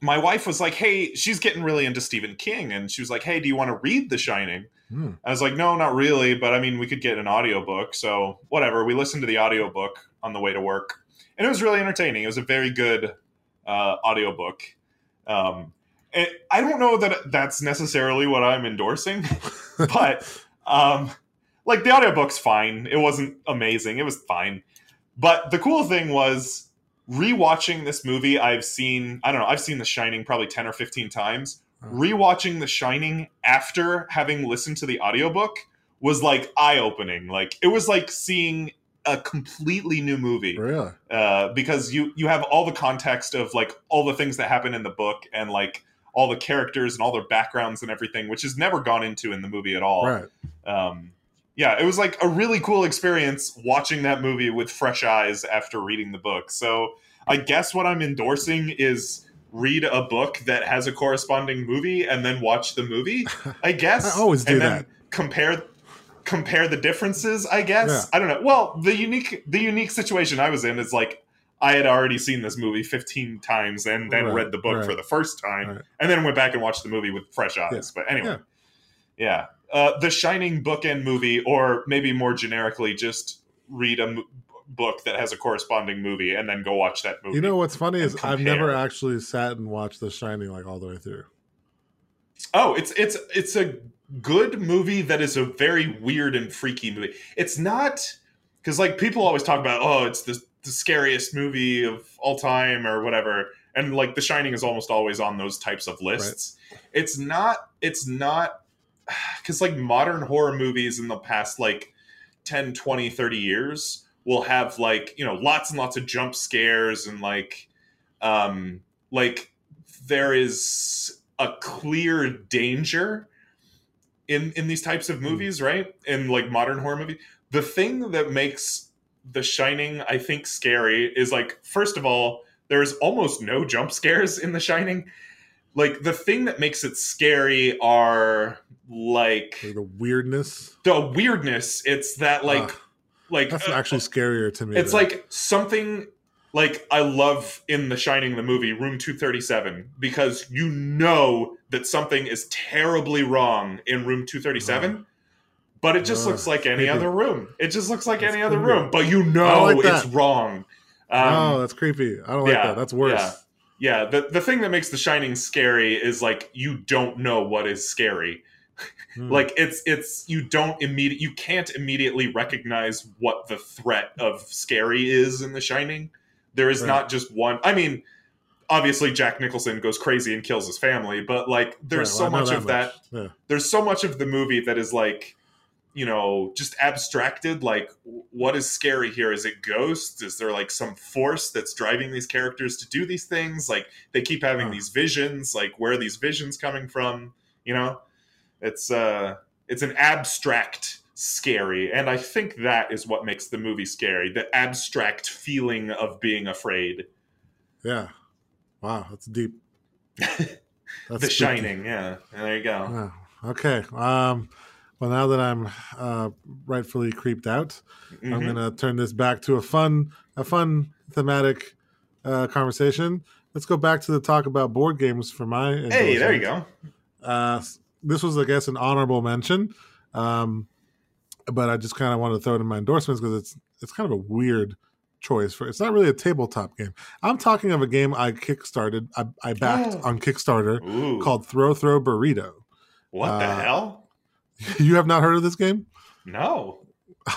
Speaker 1: my wife was like, "Hey, she's getting really into Stephen King," and she was like, "Hey, do you want to read The Shining?"
Speaker 2: Hmm.
Speaker 1: I was like, no, not really, but I mean, we could get an audiobook. So whatever. We listened to the audiobook on the way to work. And it was really entertaining. It was a very good uh, audiobook. Um, and I don't know that that's necessarily what I'm endorsing, but um, like the audiobook's fine. It wasn't amazing. It was fine. But the cool thing was rewatching this movie. I've seen, I don't know, I've seen The Shining probably 10 or 15 times rewatching The Shining after having listened to the audiobook was like eye opening. Like it was like seeing a completely new movie
Speaker 2: Really?
Speaker 1: uh, because you you have all the context of like all the things that happen in the book and like all the characters and all their backgrounds and everything, which is never gone into in the movie at all.
Speaker 2: Right.
Speaker 1: Um, yeah, it was like a really cool experience watching that movie with fresh eyes after reading the book. So I guess what I'm endorsing is read a book that has a corresponding movie and then watch the movie. I guess
Speaker 2: I always do
Speaker 1: and
Speaker 2: that.
Speaker 1: Compare compare the differences. I guess
Speaker 2: Yeah.
Speaker 1: I don't know. Well, the unique the unique situation I was in is like I had already seen this movie 15 times and then
Speaker 2: Right,
Speaker 1: read the book
Speaker 2: right.
Speaker 1: for the first time
Speaker 2: Right.
Speaker 1: and then went back and watched the movie with fresh eyes. But anyway, yeah. Uh, the Shining bookend movie, or maybe more generically, just read a book that has a corresponding movie and then go watch that movie.
Speaker 2: You know what's funny is
Speaker 1: and
Speaker 2: I've never actually sat and watched The Shining like all the way through.
Speaker 1: oh, it's it's it's a good movie that is a very weird and freaky movie. It's not because like people always talk about, oh, it's the the scariest movie of all time or whatever, and like The Shining is almost always on those types of lists. It's not. It's not because like modern horror movies in the past like 10 20 30 years will have like you know lots and lots of jump scares and like um like there is a clear danger in in these types of movies right? In like modern horror movie. The thing that makes the shining i think scary is like first of all there's almost no jump scares in the shining. Like the thing that makes it scary are like
Speaker 2: Like the weirdness.
Speaker 1: the weirdness. It's that like
Speaker 2: Ugh,
Speaker 1: like
Speaker 2: that's
Speaker 1: uh,
Speaker 2: actually scarier to me.
Speaker 1: it's
Speaker 2: than-
Speaker 1: like something like I love in The Shining, the movie Room 237, because you know that something is terribly wrong in Room 237, but it just
Speaker 2: Ugh,
Speaker 1: looks like any
Speaker 2: creepy.
Speaker 1: other room. It just looks like
Speaker 2: That's
Speaker 1: any other room, but you know
Speaker 2: like
Speaker 1: it's wrong. Um,
Speaker 2: oh, that's creepy. I don't like
Speaker 1: yeah,
Speaker 2: that. That's worse.
Speaker 1: yeah. yeah, the, the thing that makes The Shining scary is like you don't know what is scary
Speaker 2: Hmm.
Speaker 1: like it's it's you don't immediate you can't immediately recognize what the threat of scary is in the shining there is
Speaker 2: Right.
Speaker 1: not just one i mean obviously jack nicholson goes crazy and kills his family but like there's
Speaker 2: Right,
Speaker 1: so
Speaker 2: well, I know
Speaker 1: much of that
Speaker 2: much.
Speaker 1: there's so much of the movie that is like you know just abstracted like what is scary here is it ghosts is there like some force that's driving these characters to do these things like they keep having
Speaker 2: Huh.
Speaker 1: these visions like where are these visions coming from you know it's uh it's an abstract scary and i think that is what makes the movie scary the abstract feeling of being afraid
Speaker 2: Yeah. Wow, that's deep. That's
Speaker 1: the
Speaker 2: spooky.
Speaker 1: shining yeah there you go
Speaker 2: Wow. Okay. Um, well, now that I'm uh, rightfully creeped out, I'm
Speaker 1: Mhm.
Speaker 2: going to turn this back to a fun, a fun thematic uh, conversation. Let's go back to the talk about board games for my.
Speaker 1: hey there you go
Speaker 2: Uh, this was, I guess, an honorable mention, um, but I just kind of wanted to throw it in my endorsements because it's it's kind of a weird choice for. It's not really a tabletop game. I'm talking of a game I kickstarted, I, I backed
Speaker 1: Oh.
Speaker 2: on Kickstarter
Speaker 1: Ooh.
Speaker 2: called Throw Throw Burrito.
Speaker 1: what the
Speaker 2: uh,
Speaker 1: hell
Speaker 2: you have not heard of this game?
Speaker 1: no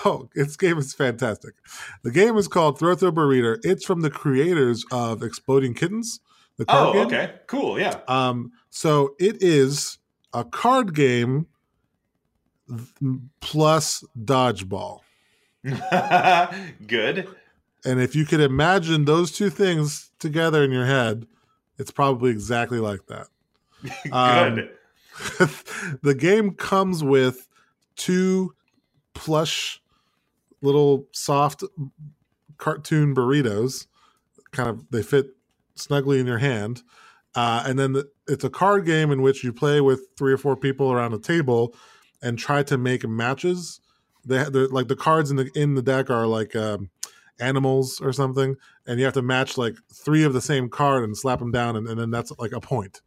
Speaker 2: Oh, this game is fantastic. The game is called Throw Throw Burrito. It's from the creators of Exploding Kittens, the card
Speaker 1: Oh,
Speaker 2: game.
Speaker 1: okay. Cool. Yeah.
Speaker 2: Um, so it is a card game plus dodgeball.
Speaker 1: Good.
Speaker 2: And if you could imagine those two things together in your head, it's probably exactly like that. Um,
Speaker 1: Good.
Speaker 2: the game comes with two plush little soft cartoon burritos kind of they fit snugly in your hand uh, and then the, it's a card game in which you play with three or four people around a table and try to make matches they like the cards in the in the deck are like um, animals or something and you have to match like three of the same card and slap them down and, and then that's like a point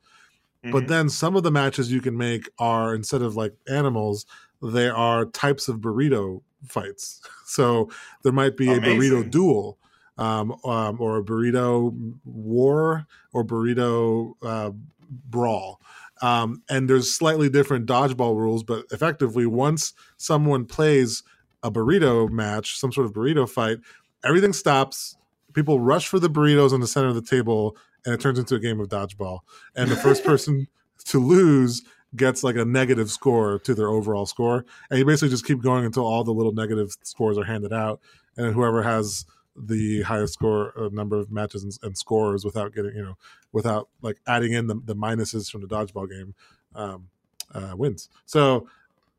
Speaker 2: But
Speaker 1: Mhm.
Speaker 2: then some of the matches you can make are instead of like animals, they are types of burrito fights. So there might be a burrito duel, um, um, or a burrito war, or burrito uh, brawl. Um, and there's slightly different dodgeball rules, but effectively, once someone plays a burrito match, some sort of burrito fight, everything stops. People rush for the burritos on the center of the table, and it turns into a game of dodgeball. And the first person to lose gets like a negative score to their overall score. And you basically just keep going until all the little negative scores are handed out, and whoever has the highest score uh, number of matches and, and scores without getting you know without like adding in the, the minuses from the dodgeball game um, uh, wins. So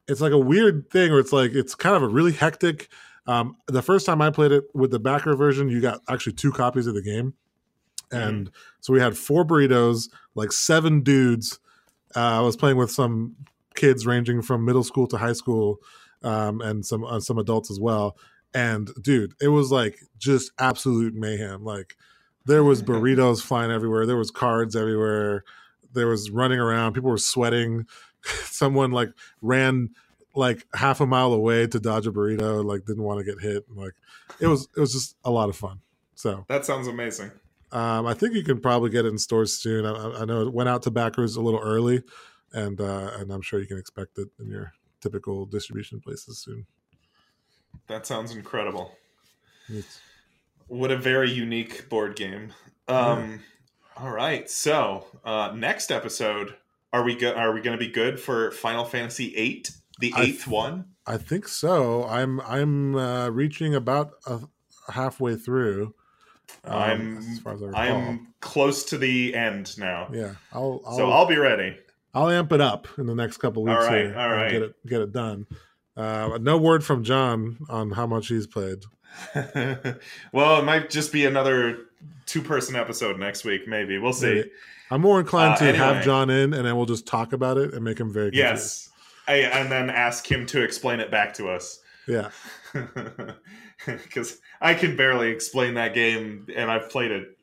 Speaker 2: it's like a weird thing where it's like it's kind of a really hectic. Um, the first time I played it with the backer version, you got actually two copies of the game, and so we had four burritos, like seven dudes. Uh, I was playing with some kids ranging from middle school to high school, um, and some uh, some adults as well. And dude, it was like just absolute mayhem. Like there was burritos flying everywhere. There was cards everywhere. There was running around. People were sweating. Someone like ran like half a mile away to dodge a burrito. Like didn't want to get hit. Like it was it was just a lot of fun. So
Speaker 1: That sounds amazing.
Speaker 2: um, I think you can probably get it in stores soon. I, I know it went out to backers a little early, and uh, and I'm sure you can expect it in your typical distribution places soon.
Speaker 1: That sounds incredible.
Speaker 2: It's-
Speaker 1: What a very unique board game. Um, All right, so uh, next episode, are we go- are we going to be good for Final Fantasy VIII, the
Speaker 2: I
Speaker 1: eighth
Speaker 2: th-
Speaker 1: one?
Speaker 2: I think so. I'm I'm uh, reaching about uh halfway through. um,
Speaker 1: I'm
Speaker 2: as far as I
Speaker 1: I'm close to the end now,
Speaker 2: yeah. I'll I'll,
Speaker 1: so I'll be ready.
Speaker 2: I'll amp it up in the next couple weeks
Speaker 1: All right, all
Speaker 2: get it get it done. Uh, no word from John on how much he's played.
Speaker 1: well, it might just be another two person episode next week. Maybe we'll see.
Speaker 2: Maybe. I'm more inclined
Speaker 1: Uh,
Speaker 2: to have. John in, and then we'll just talk about it and make him very confused.
Speaker 1: Yes, I, and then ask him to explain it back to us.
Speaker 2: Yeah.
Speaker 1: because I can barely explain that game, and I've played it.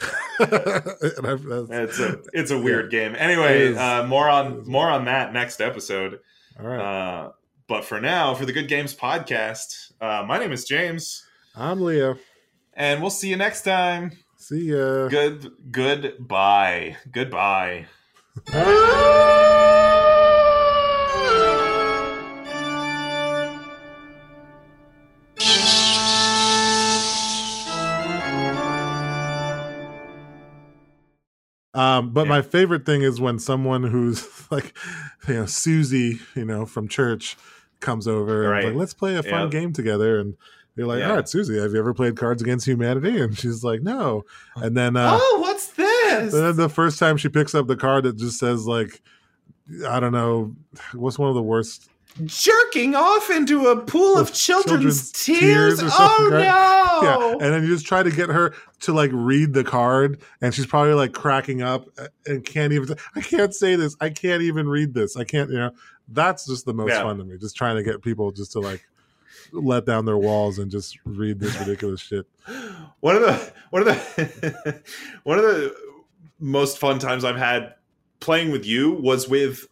Speaker 2: And I've- that's-
Speaker 1: It's a it's a
Speaker 2: Yeah.
Speaker 1: weird game. Anyway, uh, more on more on that next episode.
Speaker 2: all right.
Speaker 1: Uh, but for now, for the Good Games podcast, uh, my name is James,
Speaker 2: I'm Leo.
Speaker 1: and we'll see you next time.
Speaker 2: See ya.
Speaker 1: Good goodbye. Goodbye.
Speaker 2: Um, but
Speaker 1: Yeah.
Speaker 2: my favorite thing is when someone who's like, you know, Susie, you know, from church comes over and
Speaker 1: Right.
Speaker 2: is like, let's play a fun
Speaker 1: Yep.
Speaker 2: game together. And you're like,
Speaker 1: Yeah.
Speaker 2: all right, Susie, have you ever played Cards Against Humanity? And she's like, no. And then, uh,
Speaker 1: oh, what's this?
Speaker 2: and then the first time she picks up the card that just says like, I don't know, what's one of the worst
Speaker 1: Jerking off into a pool of
Speaker 2: Of
Speaker 1: children's,
Speaker 2: children's
Speaker 1: tears.
Speaker 2: tears
Speaker 1: oh
Speaker 2: something,
Speaker 1: no!
Speaker 2: Yeah, and then you just try to get her to like read the card, and she's probably like cracking up uh, and can't even. I can't say this. I can't even read this. I can't. You know, that's just the most
Speaker 1: Yeah.
Speaker 2: fun to me. Just trying to get people just to like let down their walls and just read this ridiculous shit.
Speaker 1: one of the one of the one of the most fun times I've had playing with you was with with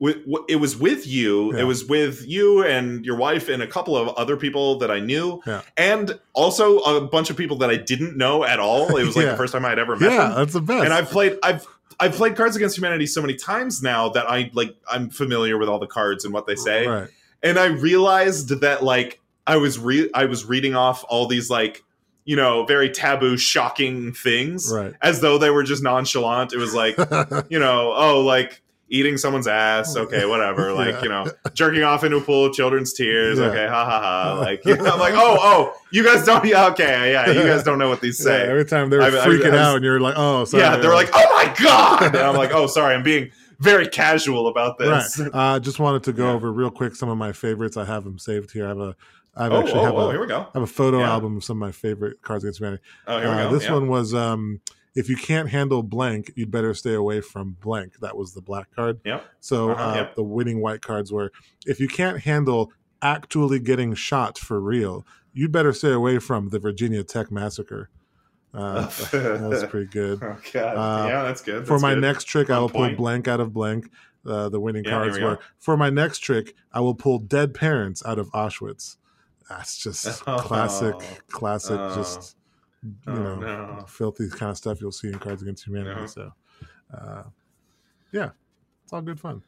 Speaker 1: it was with you
Speaker 2: Yeah.
Speaker 1: it was with you and your wife and a couple of other people that I knew
Speaker 2: Yeah.
Speaker 1: and also a bunch of people that I didn't know at all it was like
Speaker 2: Yeah.
Speaker 1: the first time I'd ever met
Speaker 2: Yeah,
Speaker 1: them
Speaker 2: that's the best.
Speaker 1: and I've played I've I've played Cards Against Humanity so many times now that I like I'm familiar with all the cards and what they say
Speaker 2: right.
Speaker 1: and I realized that like I was re- I was reading off all these like you know very taboo shocking things
Speaker 2: Right.
Speaker 1: as though they were just nonchalant it was like you know oh like eating someone's ass okay whatever like
Speaker 2: Yeah.
Speaker 1: you know jerking off into a pool of children's tears
Speaker 2: Yeah.
Speaker 1: okay ha ha ha like you know, I'm like oh oh you guys don't yeah okay yeah you guys don't know what these
Speaker 2: Yeah,
Speaker 1: say
Speaker 2: every time they're
Speaker 1: I- I-
Speaker 2: freaking
Speaker 1: I was-
Speaker 2: out, and you're like, "Oh, sorry."
Speaker 1: yeah they're like oh my god and I'm like oh sorry I'm being very casual about this
Speaker 2: right. Uh, just wanted to go
Speaker 1: Yeah.
Speaker 2: over real quick some of my favorites. I have them saved here. I have a, I've
Speaker 1: oh,
Speaker 2: actually
Speaker 1: oh,
Speaker 2: have
Speaker 1: oh,
Speaker 2: a,
Speaker 1: here we go
Speaker 2: I have a photo
Speaker 1: Yeah.
Speaker 2: album of some of my favorite Cards Against Humanity.
Speaker 1: oh here we
Speaker 2: Uh,
Speaker 1: go
Speaker 2: this
Speaker 1: yeah.
Speaker 2: one was um, if you can't handle blank, you'd better stay away from blank. That was the black card.
Speaker 1: Yep.
Speaker 2: So
Speaker 1: Uh-huh,
Speaker 2: uh,
Speaker 1: yep.
Speaker 2: the winning white cards were if you can't handle actually getting shot for real, you'd better stay away from the Virginia Tech massacre. Uh, that was pretty good.
Speaker 1: Oh god,
Speaker 2: Uh,
Speaker 1: yeah, that's good.
Speaker 2: For my
Speaker 1: good.
Speaker 2: next trick, I
Speaker 1: On
Speaker 2: will pull blank out of blank. Uh, the winning
Speaker 1: Yeah,
Speaker 2: cards were.
Speaker 1: go.
Speaker 2: For my next trick, I will pull dead parents out of Auschwitz. That's just
Speaker 1: Oh.
Speaker 2: classic, classic,
Speaker 1: Oh.
Speaker 2: just you
Speaker 1: Oh,
Speaker 2: know,
Speaker 1: no.
Speaker 2: filthy kind of stuff you'll see in Cards Against Humanity.
Speaker 1: No.
Speaker 2: So, uh, yeah, it's all good fun.